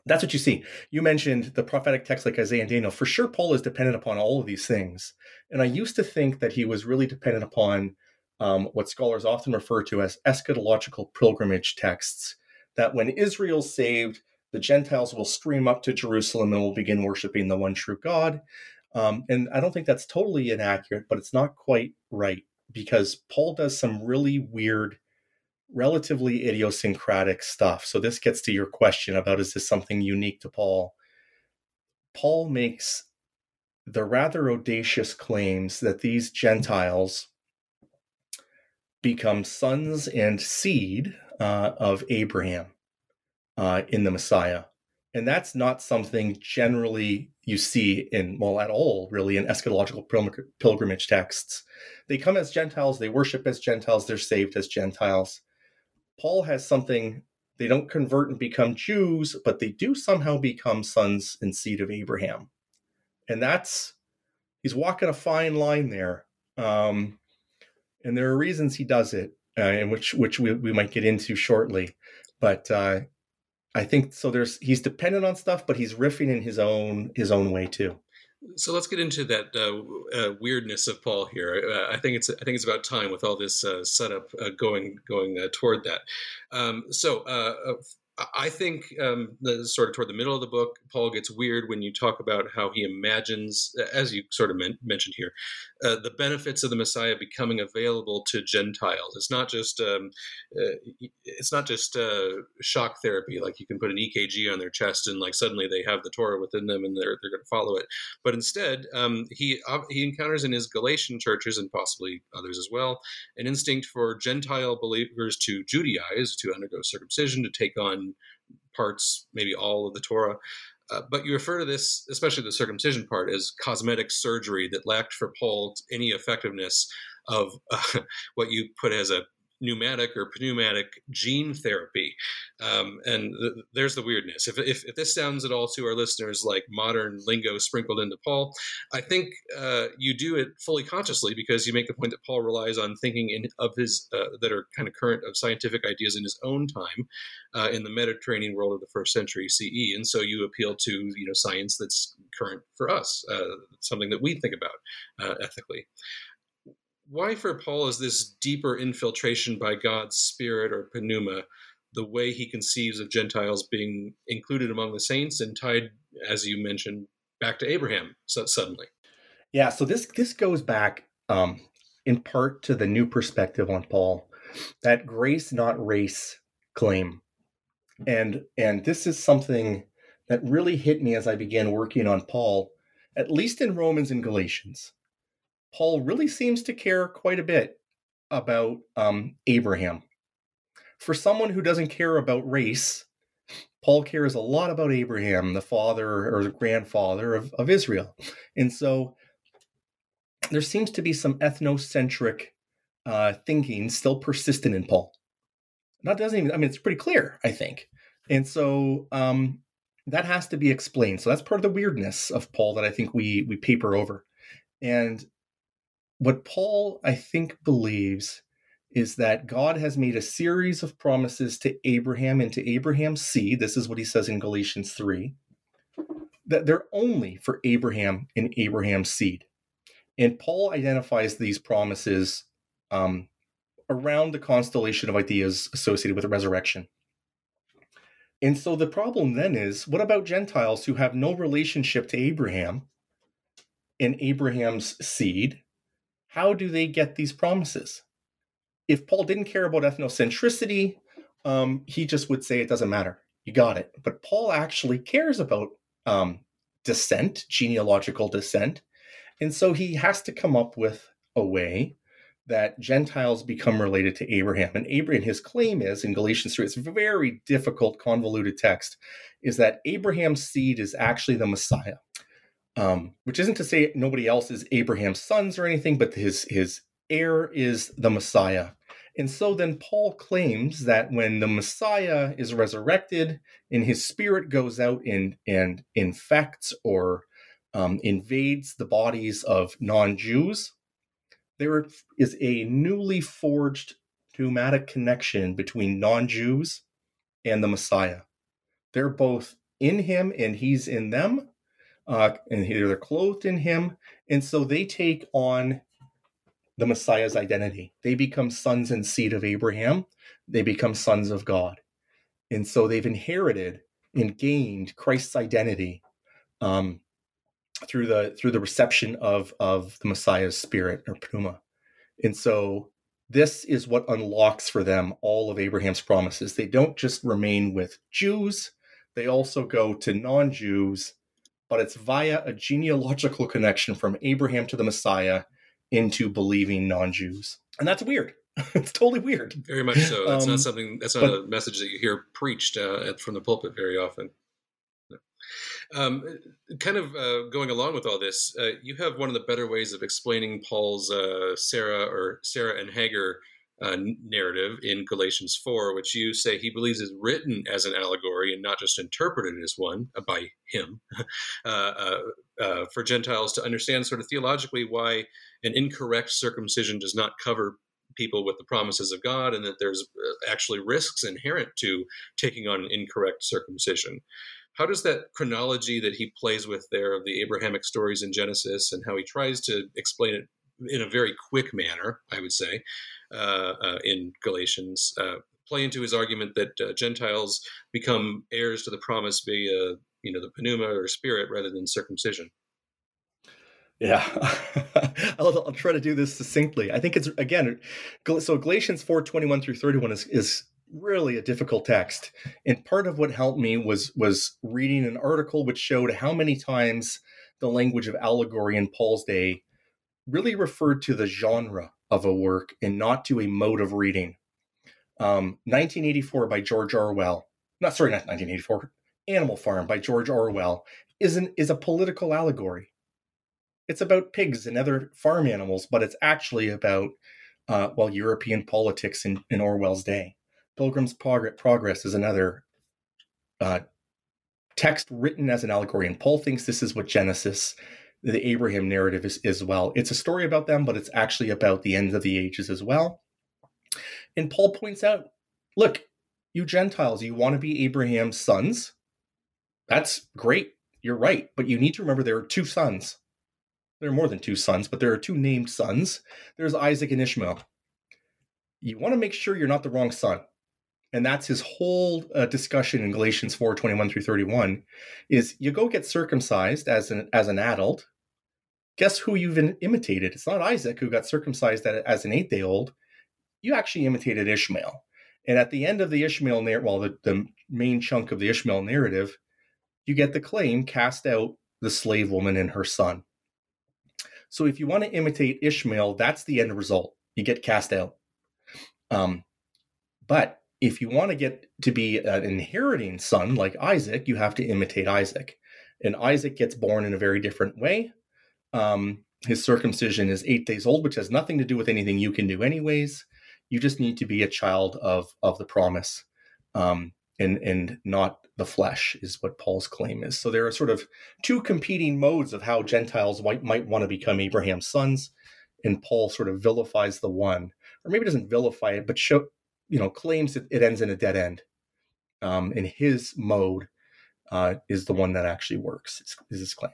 that's what you see. You mentioned the prophetic text like Isaiah and Daniel. For sure, Paul is dependent upon all of these things. And I used to think that he was really dependent upon um, what scholars often refer to as eschatological pilgrimage texts, that when Israel's saved, the Gentiles will stream up to Jerusalem and will begin worshiping the one true God. Um, and I don't think that's totally inaccurate, but it's not quite right because Paul does some really weird relatively idiosyncratic stuff. So this gets to your question about is this something unique to Paul? Paul makes the rather audacious claims that these Gentiles become sons and seed uh, of Abraham uh, in the Messiah. And that's not something generally you see in, well, at all, really, in eschatological pilgrimage texts. They come as Gentiles, they worship as Gentiles, they're saved as Gentiles. Paul has something, they don't convert and become Jews, but they do somehow become sons and seed of Abraham. And that's, he's walking a fine line there. Um, and there are reasons he does it, uh, and which which we, we might get into shortly. But uh, I think so. There's he's dependent on stuff, but he's riffing in his own his own way too. So let's get into that uh, uh, weirdness of Paul here. Uh, I think it's I think it's about time with all this uh, setup uh, going going uh, toward that. Um, so I think um, the, sort of toward the middle of the book, Paul gets weird when you talk about how he imagines, as you sort of men- mentioned here, uh, the benefits of the Messiah becoming available to Gentiles. It's not just um, uh, it's not just uh, shock therapy, like you can put an EKG on their chest and like suddenly they have the Torah within them and they're they're going to follow it. But instead, um, he he encounters in his Galatian churches and possibly others as well an instinct for Gentile believers to Judaize, to undergo circumcision, to take on parts, maybe all of the Torah. Uh, but you refer to this, especially the circumcision part, as cosmetic surgery that lacked for Paul any effectiveness of uh, what you put as a pneumatic or pneumatic gene therapy. Um, and th- there's the weirdness. If, if, if, this sounds at all to our listeners like modern lingo sprinkled into Paul, I think uh, you do it fully consciously because you make the point that Paul relies on thinking in, of his uh, that are kind of current of scientific ideas in his own time uh, in the Mediterranean world of the first century CE. And so you appeal to you know science that's current for us, uh, something that we think about uh, ethically why for Paul is this deeper infiltration by God's Spirit or pneuma the way he conceives of Gentiles being included among the saints and tied, as you mentioned, back to Abraham so suddenly? Yeah, so this this goes back um, in part to the new perspective on Paul, that grace not race claim, and and this is something that really hit me as I began working on Paul, at least in Romans and Galatians. Paul really seems to care quite a bit about um, Abraham. For someone who doesn't care about race, Paul cares a lot about Abraham, the father or the grandfather of, of Israel. And so there seems to be some ethnocentric uh, thinking still persistent in Paul. That doesn't even, I mean, it's pretty clear, I think. And so um, that has to be explained. So that's part of the weirdness of Paul that I think we we paper over. And what Paul, I think, believes is that God has made a series of promises to Abraham and to Abraham's seed. This is what he says in Galatians 3 that they're only for Abraham and Abraham's seed. And Paul identifies these promises um, around the constellation of ideas associated with the resurrection. And so the problem then is what about Gentiles who have no relationship to Abraham and Abraham's seed? How do they get these promises? If Paul didn't care about ethnocentricity, um, he just would say it doesn't matter. You got it. But Paul actually cares about um, descent, genealogical descent. And so he has to come up with a way that Gentiles become related to Abraham. And Abraham, his claim is in Galatians 3, it's a very difficult, convoluted text, is that Abraham's seed is actually the Messiah um, which isn't to say nobody else is Abraham's sons or anything, but his his heir is the Messiah. And so then Paul claims that when the Messiah is resurrected and his spirit goes out and, and infects or um, invades the bodies of non Jews, there is a newly forged pneumatic connection between non Jews and the Messiah. They're both in him and he's in them, uh, and they're clothed in him. And so they take on the Messiah's identity. They become sons and seed of Abraham, they become sons of God. And so they've inherited and gained Christ's identity um, through the through the reception of of the Messiah's spirit or pneuma. And so this is what unlocks for them all of Abraham's promises. They don't just remain with Jews, they also go to non Jews, but it's via a genealogical connection from Abraham to the Messiah into believing non Jews. And that's weird. it's totally weird. Very much so. That's um, not something, that's not but, a message that you hear preached uh, from the pulpit very often. Um, kind of uh, going along with all this, uh, you have one of the better ways of explaining Paul's uh, Sarah or Sarah and Hagar uh, narrative in Galatians 4, which you say he believes is written as an allegory and not just interpreted as one uh, by him, uh, for Gentiles to understand sort of theologically why an incorrect circumcision does not cover people with the promises of God and that there's actually risks inherent to taking on an incorrect circumcision. How does that chronology that he plays with there of the Abrahamic stories in Genesis and how he tries to explain it in a very quick manner, I would say, uh, uh, in Galatians, uh, play into his argument that uh, Gentiles become heirs to the promise via, you know, the pneuma or spirit rather than circumcision? Yeah, I'll, I'll, try to do this succinctly. I think it's again, so Galatians four twenty one through thirty one is is really a difficult text. And part of what helped me was was reading an article which showed how many times the language of allegory in Paul's day really referred to the genre of a work and not to a mode of reading. Um, 1984 by George Orwell, not sorry, not 1984, Animal Farm by George Orwell is an is a political allegory. It's about pigs and other farm animals, but it's actually about uh, well European politics in, in Orwell's day. Pilgrim's Progress is another uh, text written as an allegory, and Paul thinks this is what Genesis, the Abraham narrative, is as well. It's a story about them, but it's actually about the end of the ages as well. And Paul points out, look, you Gentiles, you want to be Abraham's sons. That's great. You're right. But you need to remember there are two sons. There are more than two sons, but there are two named sons. There's Isaac and Ishmael. You want to make sure you're not the wrong son and that's his whole uh, discussion in Galatians 4 21 through 31 is you go get circumcised as an as an adult. Guess who you've imitated? It's not Isaac who got circumcised as an eight day old. You actually imitated Ishmael. And at the end of the Ishmael narrative, well, the, the main chunk of the Ishmael narrative, you get the claim cast out the slave woman and her son. So if you want to imitate Ishmael, that's the end result. You get cast out. Um, but if you want to get to be an inheriting son like Isaac, you have to imitate Isaac. And Isaac gets born in a very different way. Um, his circumcision is eight days old, which has nothing to do with anything you can do, anyways. You just need to be a child of of the promise, um, and and not the flesh, is what Paul's claim is. So there are sort of two competing modes of how Gentiles might might want to become Abraham's sons, and Paul sort of vilifies the one, or maybe doesn't vilify it, but show, you know claims that it ends in a dead end. Um, and his mode uh, is the one that actually works. Is, is his claim.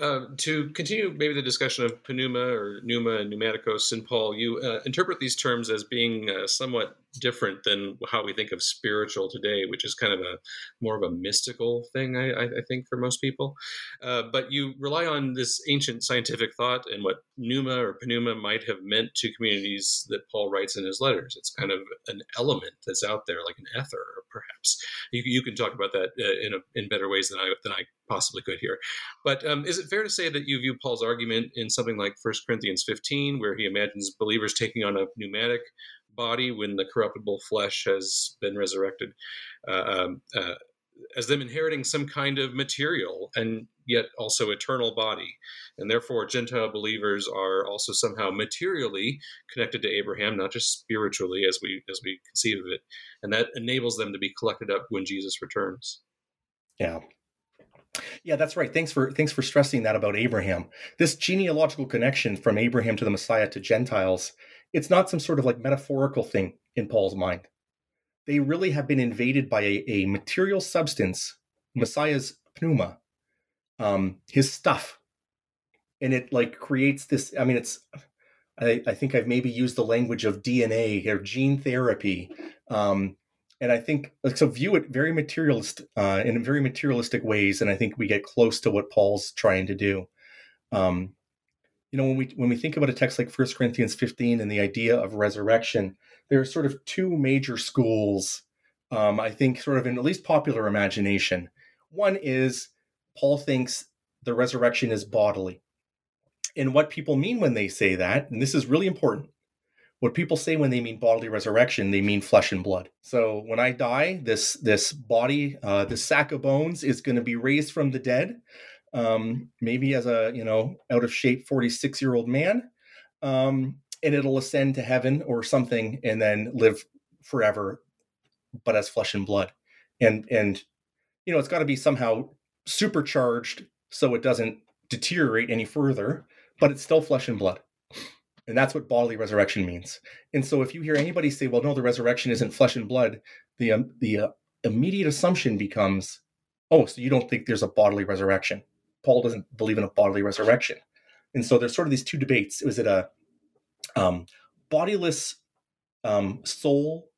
Uh, to continue maybe the discussion of pneuma or pneuma and pneumatikos in Paul, you uh, interpret these terms as being uh, somewhat different than how we think of spiritual today, which is kind of a more of a mystical thing, I, I think, for most people. Uh, but you rely on this ancient scientific thought and what pneuma or pneuma might have meant to communities that Paul writes in his letters. It's kind of an element that's out there, like an ether, perhaps. You, you can talk about that uh, in a, in better ways than I than I possibly could here. But um, is it fair to say that you view Paul's argument in something like 1 Corinthians 15, where he imagines believers taking on a pneumatic body when the corruptible flesh has been resurrected, uh, um, uh, as them inheriting some kind of material and yet also eternal body. And therefore, Gentile believers are also somehow materially connected to Abraham, not just spiritually as we as we conceive of it. And that enables them to be collected up when Jesus returns. Yeah. Yeah, that's right. Thanks for thanks for stressing that about Abraham. This genealogical connection from Abraham to the Messiah to Gentiles it's not some sort of like metaphorical thing in Paul's mind. They really have been invaded by a, a material substance, Messiah's pneuma, um, his stuff. And it like creates this. I mean, it's, I, I think I've maybe used the language of DNA or gene therapy. Um, and I think so view it very materialist uh, in very materialistic ways, and I think we get close to what Paul's trying to do. Um, you know when we when we think about a text like 1 corinthians 15 and the idea of resurrection there are sort of two major schools um, i think sort of in at least popular imagination. One is paul thinks the resurrection is bodily. And what people mean when they say that and this is really important what people say when they mean bodily resurrection they mean flesh and blood. So when i die this this body uh, this sack of bones is going to be raised from the dead um, maybe as a you know out of shape 46 year old man um, and it'll ascend to heaven or something and then live forever but as flesh and blood. And and you know it's got to be somehow supercharged so it doesn't deteriorate any further but it's still flesh and blood. And that's what bodily resurrection means. And so if you hear anybody say well no the resurrection isn't flesh and blood the um, the uh, immediate assumption becomes oh so you don't think there's a bodily resurrection Paul doesn't believe in a bodily resurrection. And so there's sort of these two debates. Is it a um, bodiless um, soul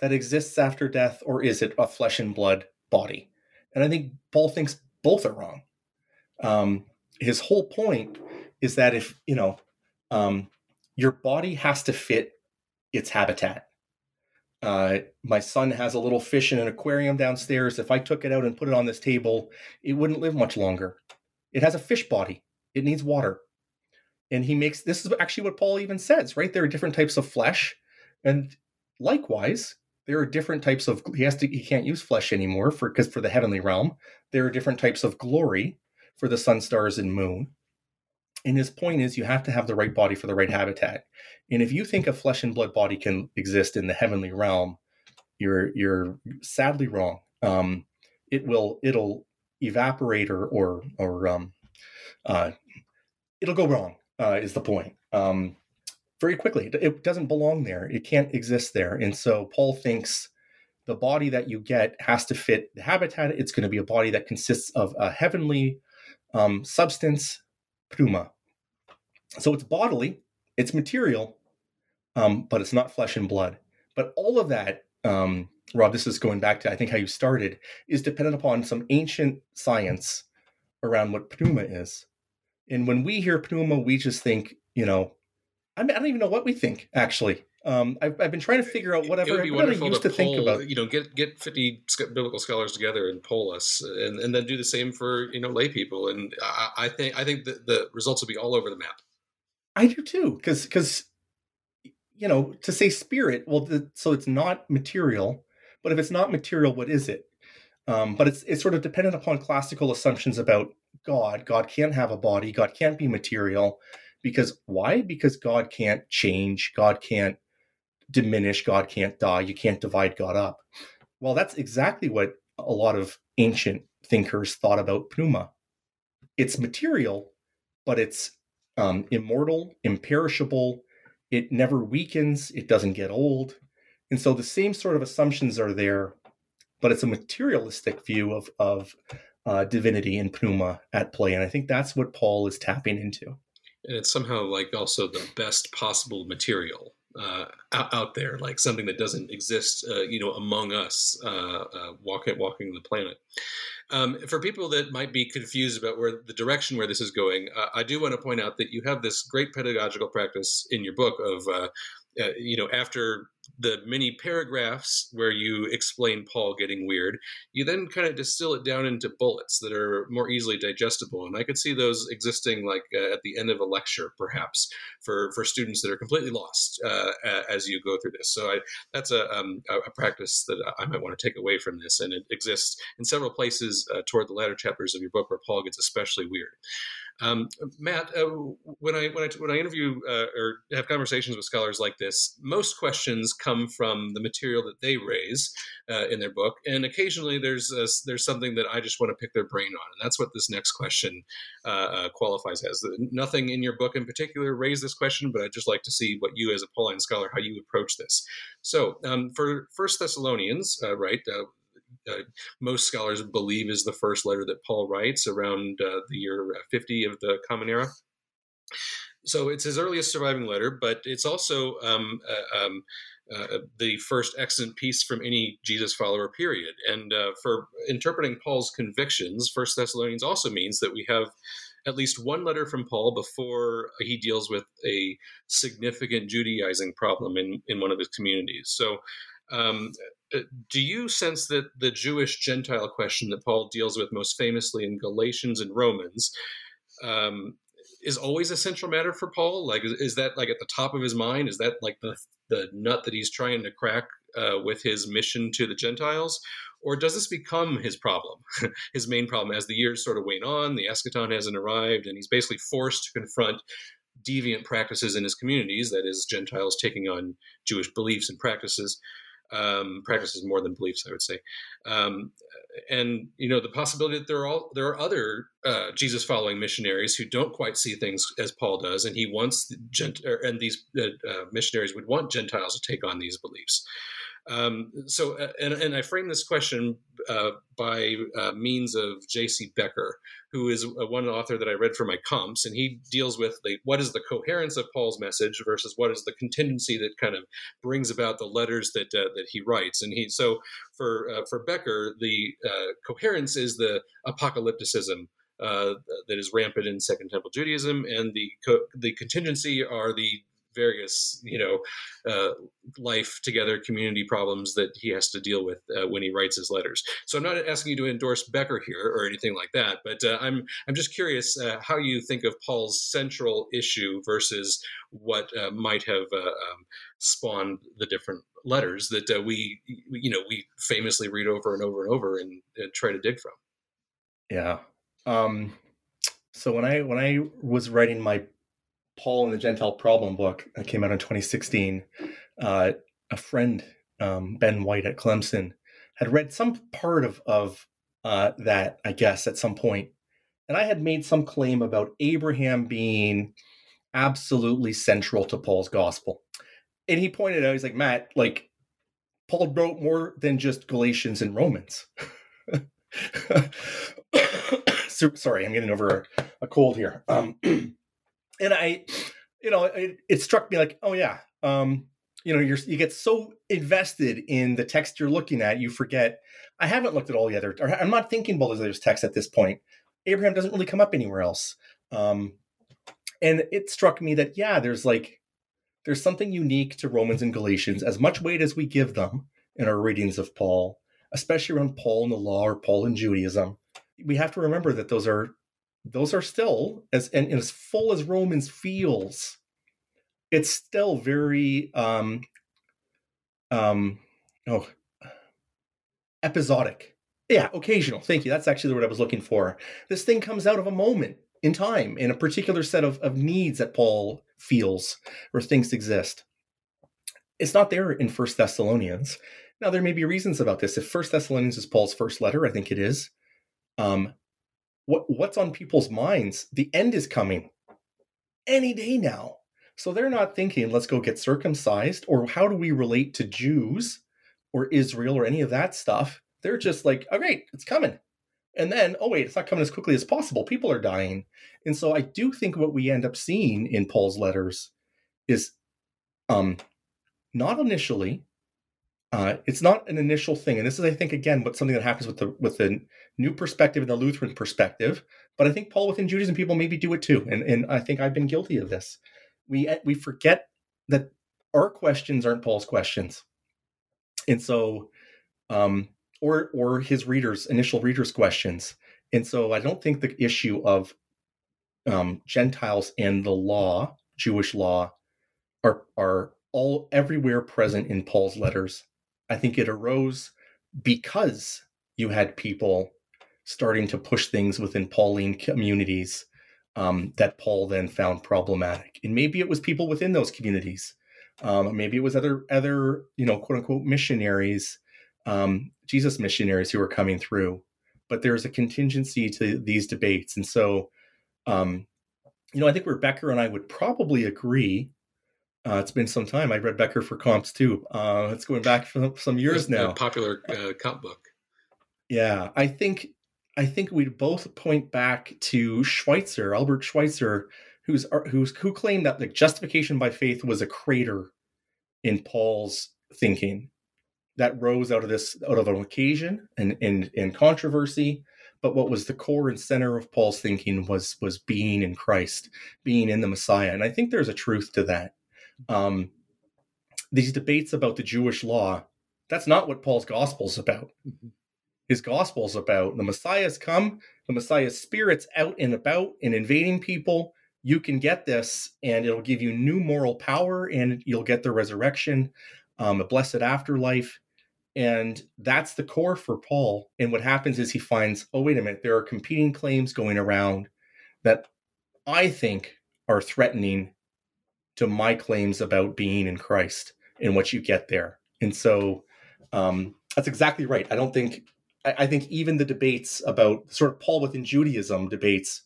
that exists after death, or is it a flesh and blood body? And I think Paul thinks both are wrong. Um, his whole point is that if, you know, um, your body has to fit its habitat. Uh, my son has a little fish in an aquarium downstairs. If I took it out and put it on this table, it wouldn't live much longer. It has a fish body. It needs water. And he makes this is actually what Paul even says, right? There are different types of flesh. And likewise, there are different types of he has to he can't use flesh anymore for because for the heavenly realm. There are different types of glory for the sun, stars, and moon. And his point is you have to have the right body for the right habitat. And if you think a flesh and blood body can exist in the heavenly realm, you're you're sadly wrong. Um, it will it'll evaporate or or or um, uh, it'll go wrong. Uh, is the point? Um, very quickly, it doesn't belong there. It can't exist there. And so Paul thinks the body that you get has to fit the habitat. It's going to be a body that consists of a heavenly um, substance, pneuma. So it's bodily, it's material, um, but it's not flesh and blood. But all of that, um, Rob, this is going back to I think how you started, is dependent upon some ancient science around what pneuma is. And when we hear pneuma, we just think, you know, I, mean, I don't even know what we think actually. Um, I've, I've, been trying to figure out whatever it would be wonderful used to, to poll, think about. You know, get get fifty biblical scholars together and poll us, and, and then do the same for you know lay people. And I, I think I think the, the results will be all over the map. I do too, because because you know to say spirit, well, the, so it's not material, but if it's not material, what is it? Um, but it's it's sort of dependent upon classical assumptions about God. God can't have a body. God can't be material, because why? Because God can't change. God can't diminish. God can't die. You can't divide God up. Well, that's exactly what a lot of ancient thinkers thought about pneuma. It's material, but it's um, immortal, imperishable. It never weakens. It doesn't get old. And so the same sort of assumptions are there, but it's a materialistic view of, of uh, divinity and pneuma at play. And I think that's what Paul is tapping into. And it's somehow like also the best possible material uh, out there, like something that doesn't exist, uh, you know, among us, uh, uh walking walking the planet. Um, for people that might be confused about where the direction where this is going, uh, I do want to point out that you have this great pedagogical practice in your book of, uh, uh, you know, after the many paragraphs where you explain Paul getting weird, you then kind of distill it down into bullets that are more easily digestible. And I could see those existing like uh, at the end of a lecture, perhaps for for students that are completely lost uh, as you go through this. So I, that's a, um, a practice that I might want to take away from this, and it exists in several places uh, toward the latter chapters of your book where Paul gets especially weird. Um, Matt, uh, when I when I when I interview uh, or have conversations with scholars like this, most questions come from the material that they raise uh, in their book, and occasionally there's a, there's something that I just want to pick their brain on, and that's what this next question uh, uh, qualifies as. Nothing in your book in particular raised this question, but I'd just like to see what you, as a Pauline scholar, how you approach this. So, um, for First Thessalonians, uh, right? uh, most scholars believe is the first letter that Paul writes around uh, the year 50 of the Common Era. So it's his earliest surviving letter, but it's also um, uh, um, uh, the first excellent piece from any Jesus follower period. And uh, for interpreting Paul's convictions, First Thessalonians also means that we have at least one letter from Paul before he deals with a significant Judaizing problem in, in one of his communities. So, um, uh, do you sense that the Jewish Gentile question that Paul deals with most famously in Galatians and Romans um, is always a central matter for Paul? Like, is, that like at the top of his mind? Is that like the the nut that he's trying to crack uh, with his mission to the Gentiles? Or does this become his problem, his main problem, as the years sort of wane on, the eschaton hasn't arrived, and he's basically forced to confront deviant practices in his communities, that is, Gentiles taking on Jewish beliefs and practices um, practices more than beliefs, I would say. Um, and you know the possibility that there are all there are other uh, Jesus following missionaries who don't quite see things as Paul does, and he wants the gent- and these uh, uh, missionaries would want Gentiles to take on these beliefs. Um, so, uh, and, and, I frame this question uh, by uh, means of J.C. Beker, who is one author that I read for my comps, and he deals with the, what is the coherence of Paul's message versus what is the contingency that kind of brings about the letters that uh, that he writes. And he so for uh, for Beker, the uh, coherence is the apocalypticism uh, that is rampant in Second Temple Judaism, and the co- the contingency are the various you know uh, life together community problems that he has to deal with uh, when he writes his letters. So i'm not asking you to endorse Beker here or anything like that but uh, i'm i'm just curious uh, how you think of paul's central issue versus what uh, might have uh, um, spawned the different letters that we you know we famously read over and over and over and, try to dig from. Yeah. Um so when i when i was writing my Paul and the Gentile Problem book that came out in 2016, uh, a friend, um, Ben White at Clemson, had read some part of, of uh, that, I guess, at some point. And I had made some claim about Abraham being absolutely central to Paul's gospel. And he pointed out, he's like, Matt, like, Paul wrote more than just Galatians and Romans. Sorry, I'm getting over a cold here. Um, and I, you know, it, it struck me like, oh yeah, um, you know, you're you get so invested in the text you're looking at, you forget. I haven't looked at all the other. I'm not thinking about other texts at this point. Abraham doesn't really come up anywhere else. Um, and it struck me that yeah, there's like there's something unique to Romans and Galatians. As much weight as we give them in our readings of Paul, especially around Paul and the law or Paul and Judaism, we have to remember that those are those are still as and, and as full as Romans feels, it's still very um um oh episodic. Yeah, occasional. Thank you. That's actually what I was looking for. This thing comes out of a moment in time, in a particular set of, of needs that Paul feels or thinks exist. It's not there in First Thessalonians. Now there may be reasons about this. If First Thessalonians is Paul's first letter, I think it is. Um, what what's on people's minds the end is coming. Any day now. So they're not thinking let's go get circumcised or how do we relate to jews or israel or any of that stuff? They're just like oh great it's coming. And then oh wait it's not coming as quickly as possible. People are dying. And so i do think what we end up seeing in paul's letters is um not initially uh, it's not an initial thing, and this is, I think, again, what something that happens with the with the new perspective and the Lutheran perspective. But I think Paul within Judaism people maybe do it too, and and I think I've been guilty of this. We we forget that our questions aren't Paul's questions, and so, um, or or his readers' initial readers' questions, and so I don't think the issue of um, Gentiles and the law, Jewish law, are are all everywhere present in Paul's letters I think it arose because you had people starting to push things within Pauline communities um, that Paul then found problematic. And maybe it was people within those communities. Um, maybe it was other other you know quote unquote missionaries, um, Jesus missionaries who were coming through. But there's a contingency to these debates, and so um, you know I think Rebecca and I would probably agree uh, it's been some time. I read Beker for comps too. Uh, it's going back for some years now. popular uh, comp book. Yeah, I think I think we'd both point back to Schweitzer, Albert Schweitzer, who's uh, who's who claimed that the justification by faith was a crater in Paul's thinking that rose out of this out of an occasion and and, and controversy, but what was the core and center of Paul's thinking was was being in Christ, being in the Messiah, and I think there's a truth to that. Um, these debates about the Jewish law, that's not what Paul's gospel is about. Mm-hmm. His gospel is about the Messiah's come, the Messiah's spirit's out and about and invading people. You can get this, and it'll give you new moral power, and you'll get the resurrection, um, a blessed afterlife. And that's the core for Paul. And what happens is he finds, oh, wait a minute, there are competing claims going around that I think are threatening to my claims about being in Christ and what you get there. And so um, that's exactly right. I don't think I, I think even the debates about sort of Paul within Judaism debates,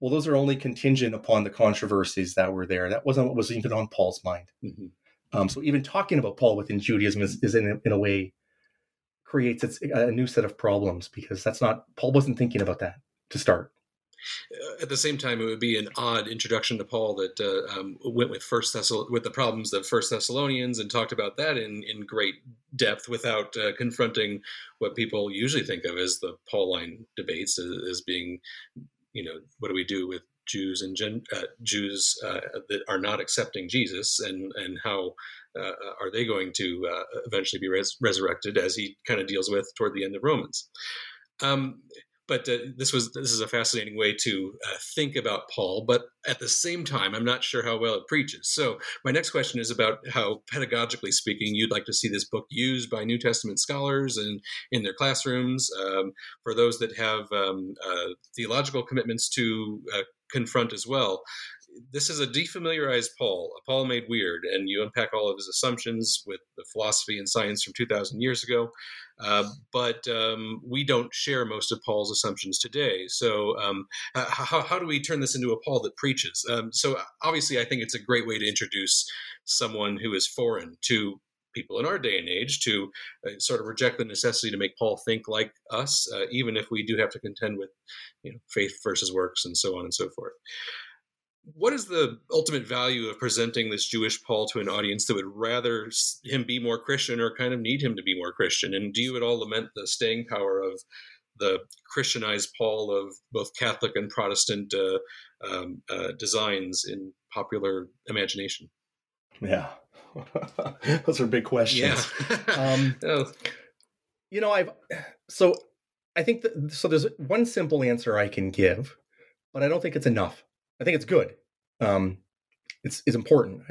well, those are only contingent upon the controversies that were there. That wasn't what was even on Paul's mind. Mm-hmm. Um, so even talking about Paul within Judaism is, is in, a, in a way creates a new set of problems because that's not Paul wasn't thinking about that to start at the same time, it would be an odd introduction to Paul that uh, um, went with First Thessal- with the problems of First Thessalonians and talked about that in in great depth without uh, confronting what people usually think of as the Pauline debates as, as being, you know, what do we do with Jews and gen- uh, Jews uh, that are not accepting Jesus, and and how uh, are they going to uh, eventually be res- resurrected, as he kind of deals with toward the end of Romans. Um, but uh, this was this is a fascinating way to uh, think about Paul. But at the same time, I'm not sure how well it preaches. So my next question is about how, pedagogically speaking, you'd like to see this book used by New Testament scholars and in their classrooms um, for those that have um, uh, theological commitments to uh, confront as well this is a defamiliarized Paul, a Paul made weird, and you unpack all of his assumptions with the philosophy and science from 2,000 years ago. Uh, but um, we don't share most of Paul's assumptions today. So, um, how, how, do we turn this into a Paul that preaches? Um, so, obviously, I think it's a great way to introduce someone who is foreign to people in our day and age to uh, sort of reject the necessity to make Paul think like us, uh, even if we do have to contend with you know, faith versus works and so on and so forth what is the ultimate value of presenting this Jewish Paul to an audience that would rather him be more Christian or kind of need him to be more Christian? And do you at all lament the staying power of the Christianized Paul of both Catholic and Protestant uh, um, uh, designs in popular imagination? Yeah, those are big questions. Yeah. um, oh. You know, I've so I think that so. There's one simple answer I can give, but I don't think it's enough. I think it's good. Um, it's it's important,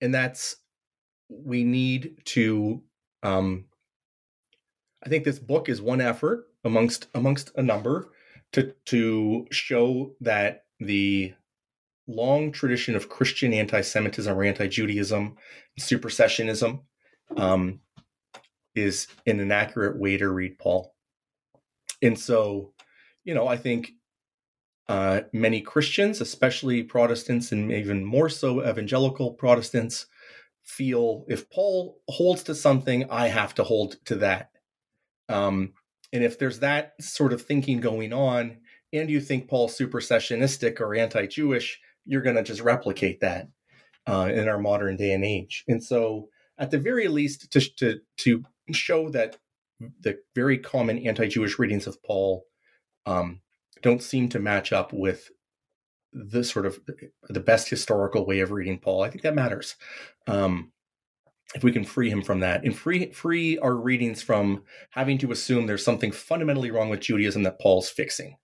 and that's we need to. Um, I think this book is one effort amongst amongst a number to to show that the long tradition of Christian anti-Semitism or anti-Judaism, supersessionism, um, is an inaccurate way to read Paul. And so, you know, I think uh, many Christians, especially Protestants and even more so evangelical Protestants, feel if Paul holds to something, I have to hold to that. Um, and if there's that sort of thinking going on, and you think Paul's supersessionistic or anti Jewish, you're going to just replicate that uh, in our modern day and age. And so, at the very least, to, to, to show that the very common anti Jewish readings of Paul um, don't seem to match up with the sort of the best historical way of reading Paul. I think that matters. Um, if we can free him from that and free free our readings from having to assume there's something fundamentally wrong with Judaism that Paul's fixing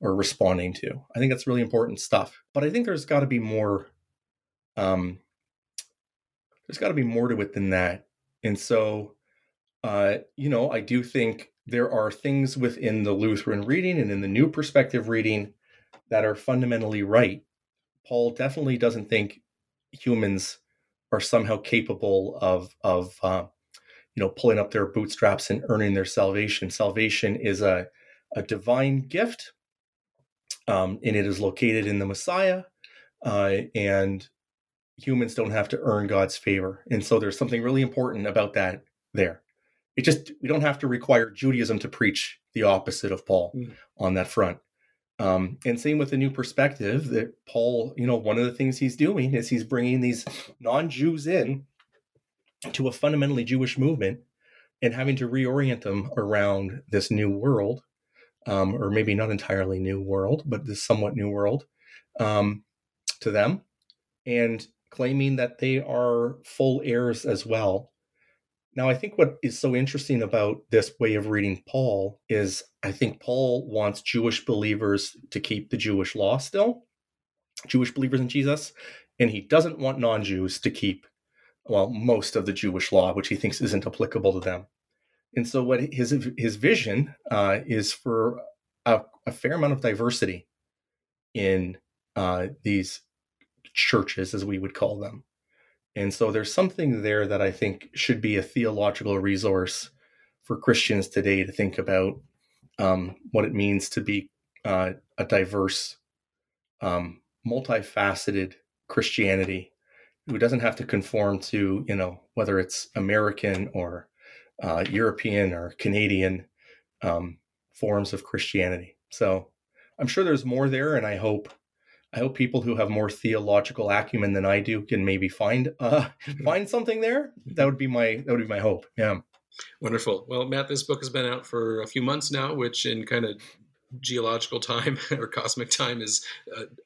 or responding to. I think that's really important stuff. But I think there's got to be more um there's got to be more to it than that. And so uh you know, I do think there are things within the Lutheran reading and in the New Perspective reading that are fundamentally right. Paul definitely doesn't think humans are somehow capable of of uh, you know pulling up their bootstraps and earning their salvation. Salvation is a a divine gift, um, and it is located in the Messiah, uh, and humans don't have to earn God's favor. And so there's something really important about that there it just we don't have to require Judaism to preach the opposite of Paul mm. on that front. Um, and same with the new perspective that Paul, you know, one of the things he's doing is he's bringing these non-Jews in to a fundamentally Jewish movement and having to reorient them around this new world um, or maybe not entirely new world, but this somewhat new world um, to them, and claiming that they are full heirs as well. Now, I think what is so interesting about this way of reading Paul is I think Paul wants Jewish believers to keep the Jewish law still, Jewish believers in Jesus, and he doesn't want non Jews to keep, well, most of the Jewish law, which he thinks isn't applicable to them. And so, what his his vision uh, is for a, a, fair amount of diversity in uh, these churches, as we would call them. And so, there's something there that I think should be a theological resource for Christians today to think about um, what it means to be uh, a diverse, um, multifaceted Christianity who doesn't have to conform to, you know, whether it's American or uh, European or Canadian um, forms of Christianity. So I'm sure there's more there, and I hope I hope people who have more theological acumen than I do can maybe find uh, find something there. That would be my that would be my hope. Yeah. Wonderful. Well, Matt, this book has been out for a few months now, which in kind of geological time or cosmic time is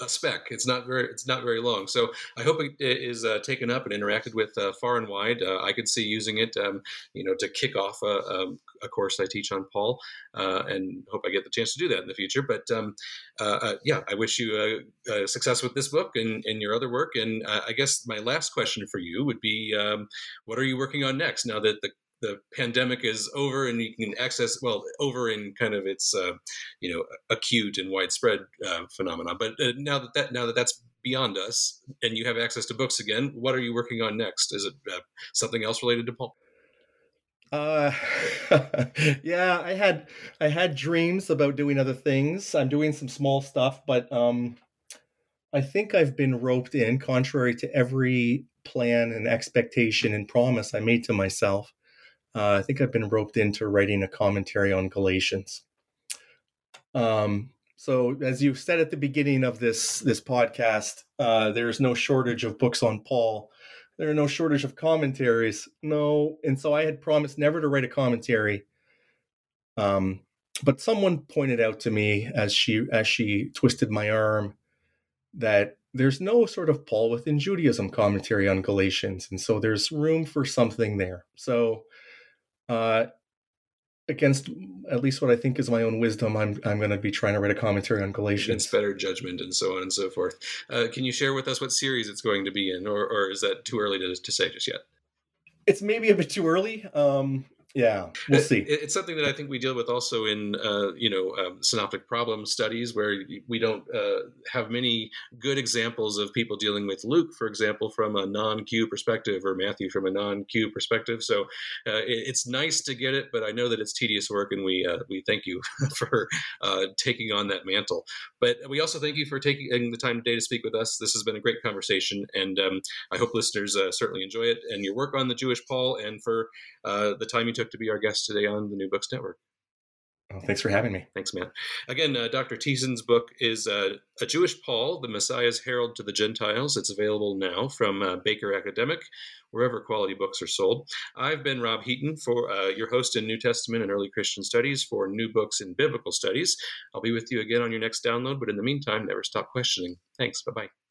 a, speck. It's not very it's not very long. So I hope it is uh, taken up and interacted with uh, far and wide. Uh, I could see using it, um, you know, to kick off a, um, a, course I teach on Paul, uh, and hope I get the chance to do that in the future. But um, uh, yeah, I wish you success with this book and, and your other work. And I guess my last question for you would be, um, what are you working on next now that the the pandemic is over and you can access well over in kind of its uh, you know acute and widespread uh, phenomenon. But uh, now that that now that that's beyond us and you have access to books again what are you working on next? Is it uh, something else related to paul uh yeah i had i had dreams about doing other things. I'm doing some small stuff but um i think i've been roped in contrary to every plan and expectation and promise i made to myself uh, I think I've been roped into writing a commentary on Galatians. Um, so, as you said at the beginning of this this podcast, uh, there's no shortage of books on Paul. There are no shortage of commentaries. No, and so I had promised never to write a commentary. Um, but someone pointed out to me as she as she twisted my arm that there's no sort of Paul within Judaism commentary on Galatians, and so there's room for something there. So uh, against at least what I think is my own wisdom, I'm I'm going to be trying to write a commentary on Galatians. It's better judgment and so on and so forth. Uh, can you share with us what series it's going to be in, or or is that too early to, to say just yet? It's maybe a bit too early. Um, yeah, we'll see. It's something that I think we deal with also in uh, you know um, synoptic problem studies, where we don't uh, have many good examples of people dealing with Luke, for example, from a non-Q perspective, or Matthew from a non-Q perspective. So uh, it's nice to get it, but I know that it's tedious work, and we uh, we thank you for uh, taking on that mantle. But we also thank you for taking the time today to speak with us. This has been a great conversation, and um, I hope listeners uh, certainly enjoy it and your work on the Jewish Paul, and for the time you took took to be our guest today on the New Books Network. Oh, thanks for having me. Thanks, Matt. Again, uh, Dr. Thiessen's book is uh, A Jewish Paul, The Messiah's Herald to the Gentiles. It's available now from uh, Baker Academic, wherever quality books are sold. I've been Rob Heaton, for uh, your host in New Testament and Early Christian Studies for New Books in Biblical Studies. I'll be with you again on your next download, but in the meantime, never stop questioning. Thanks. Bye bye.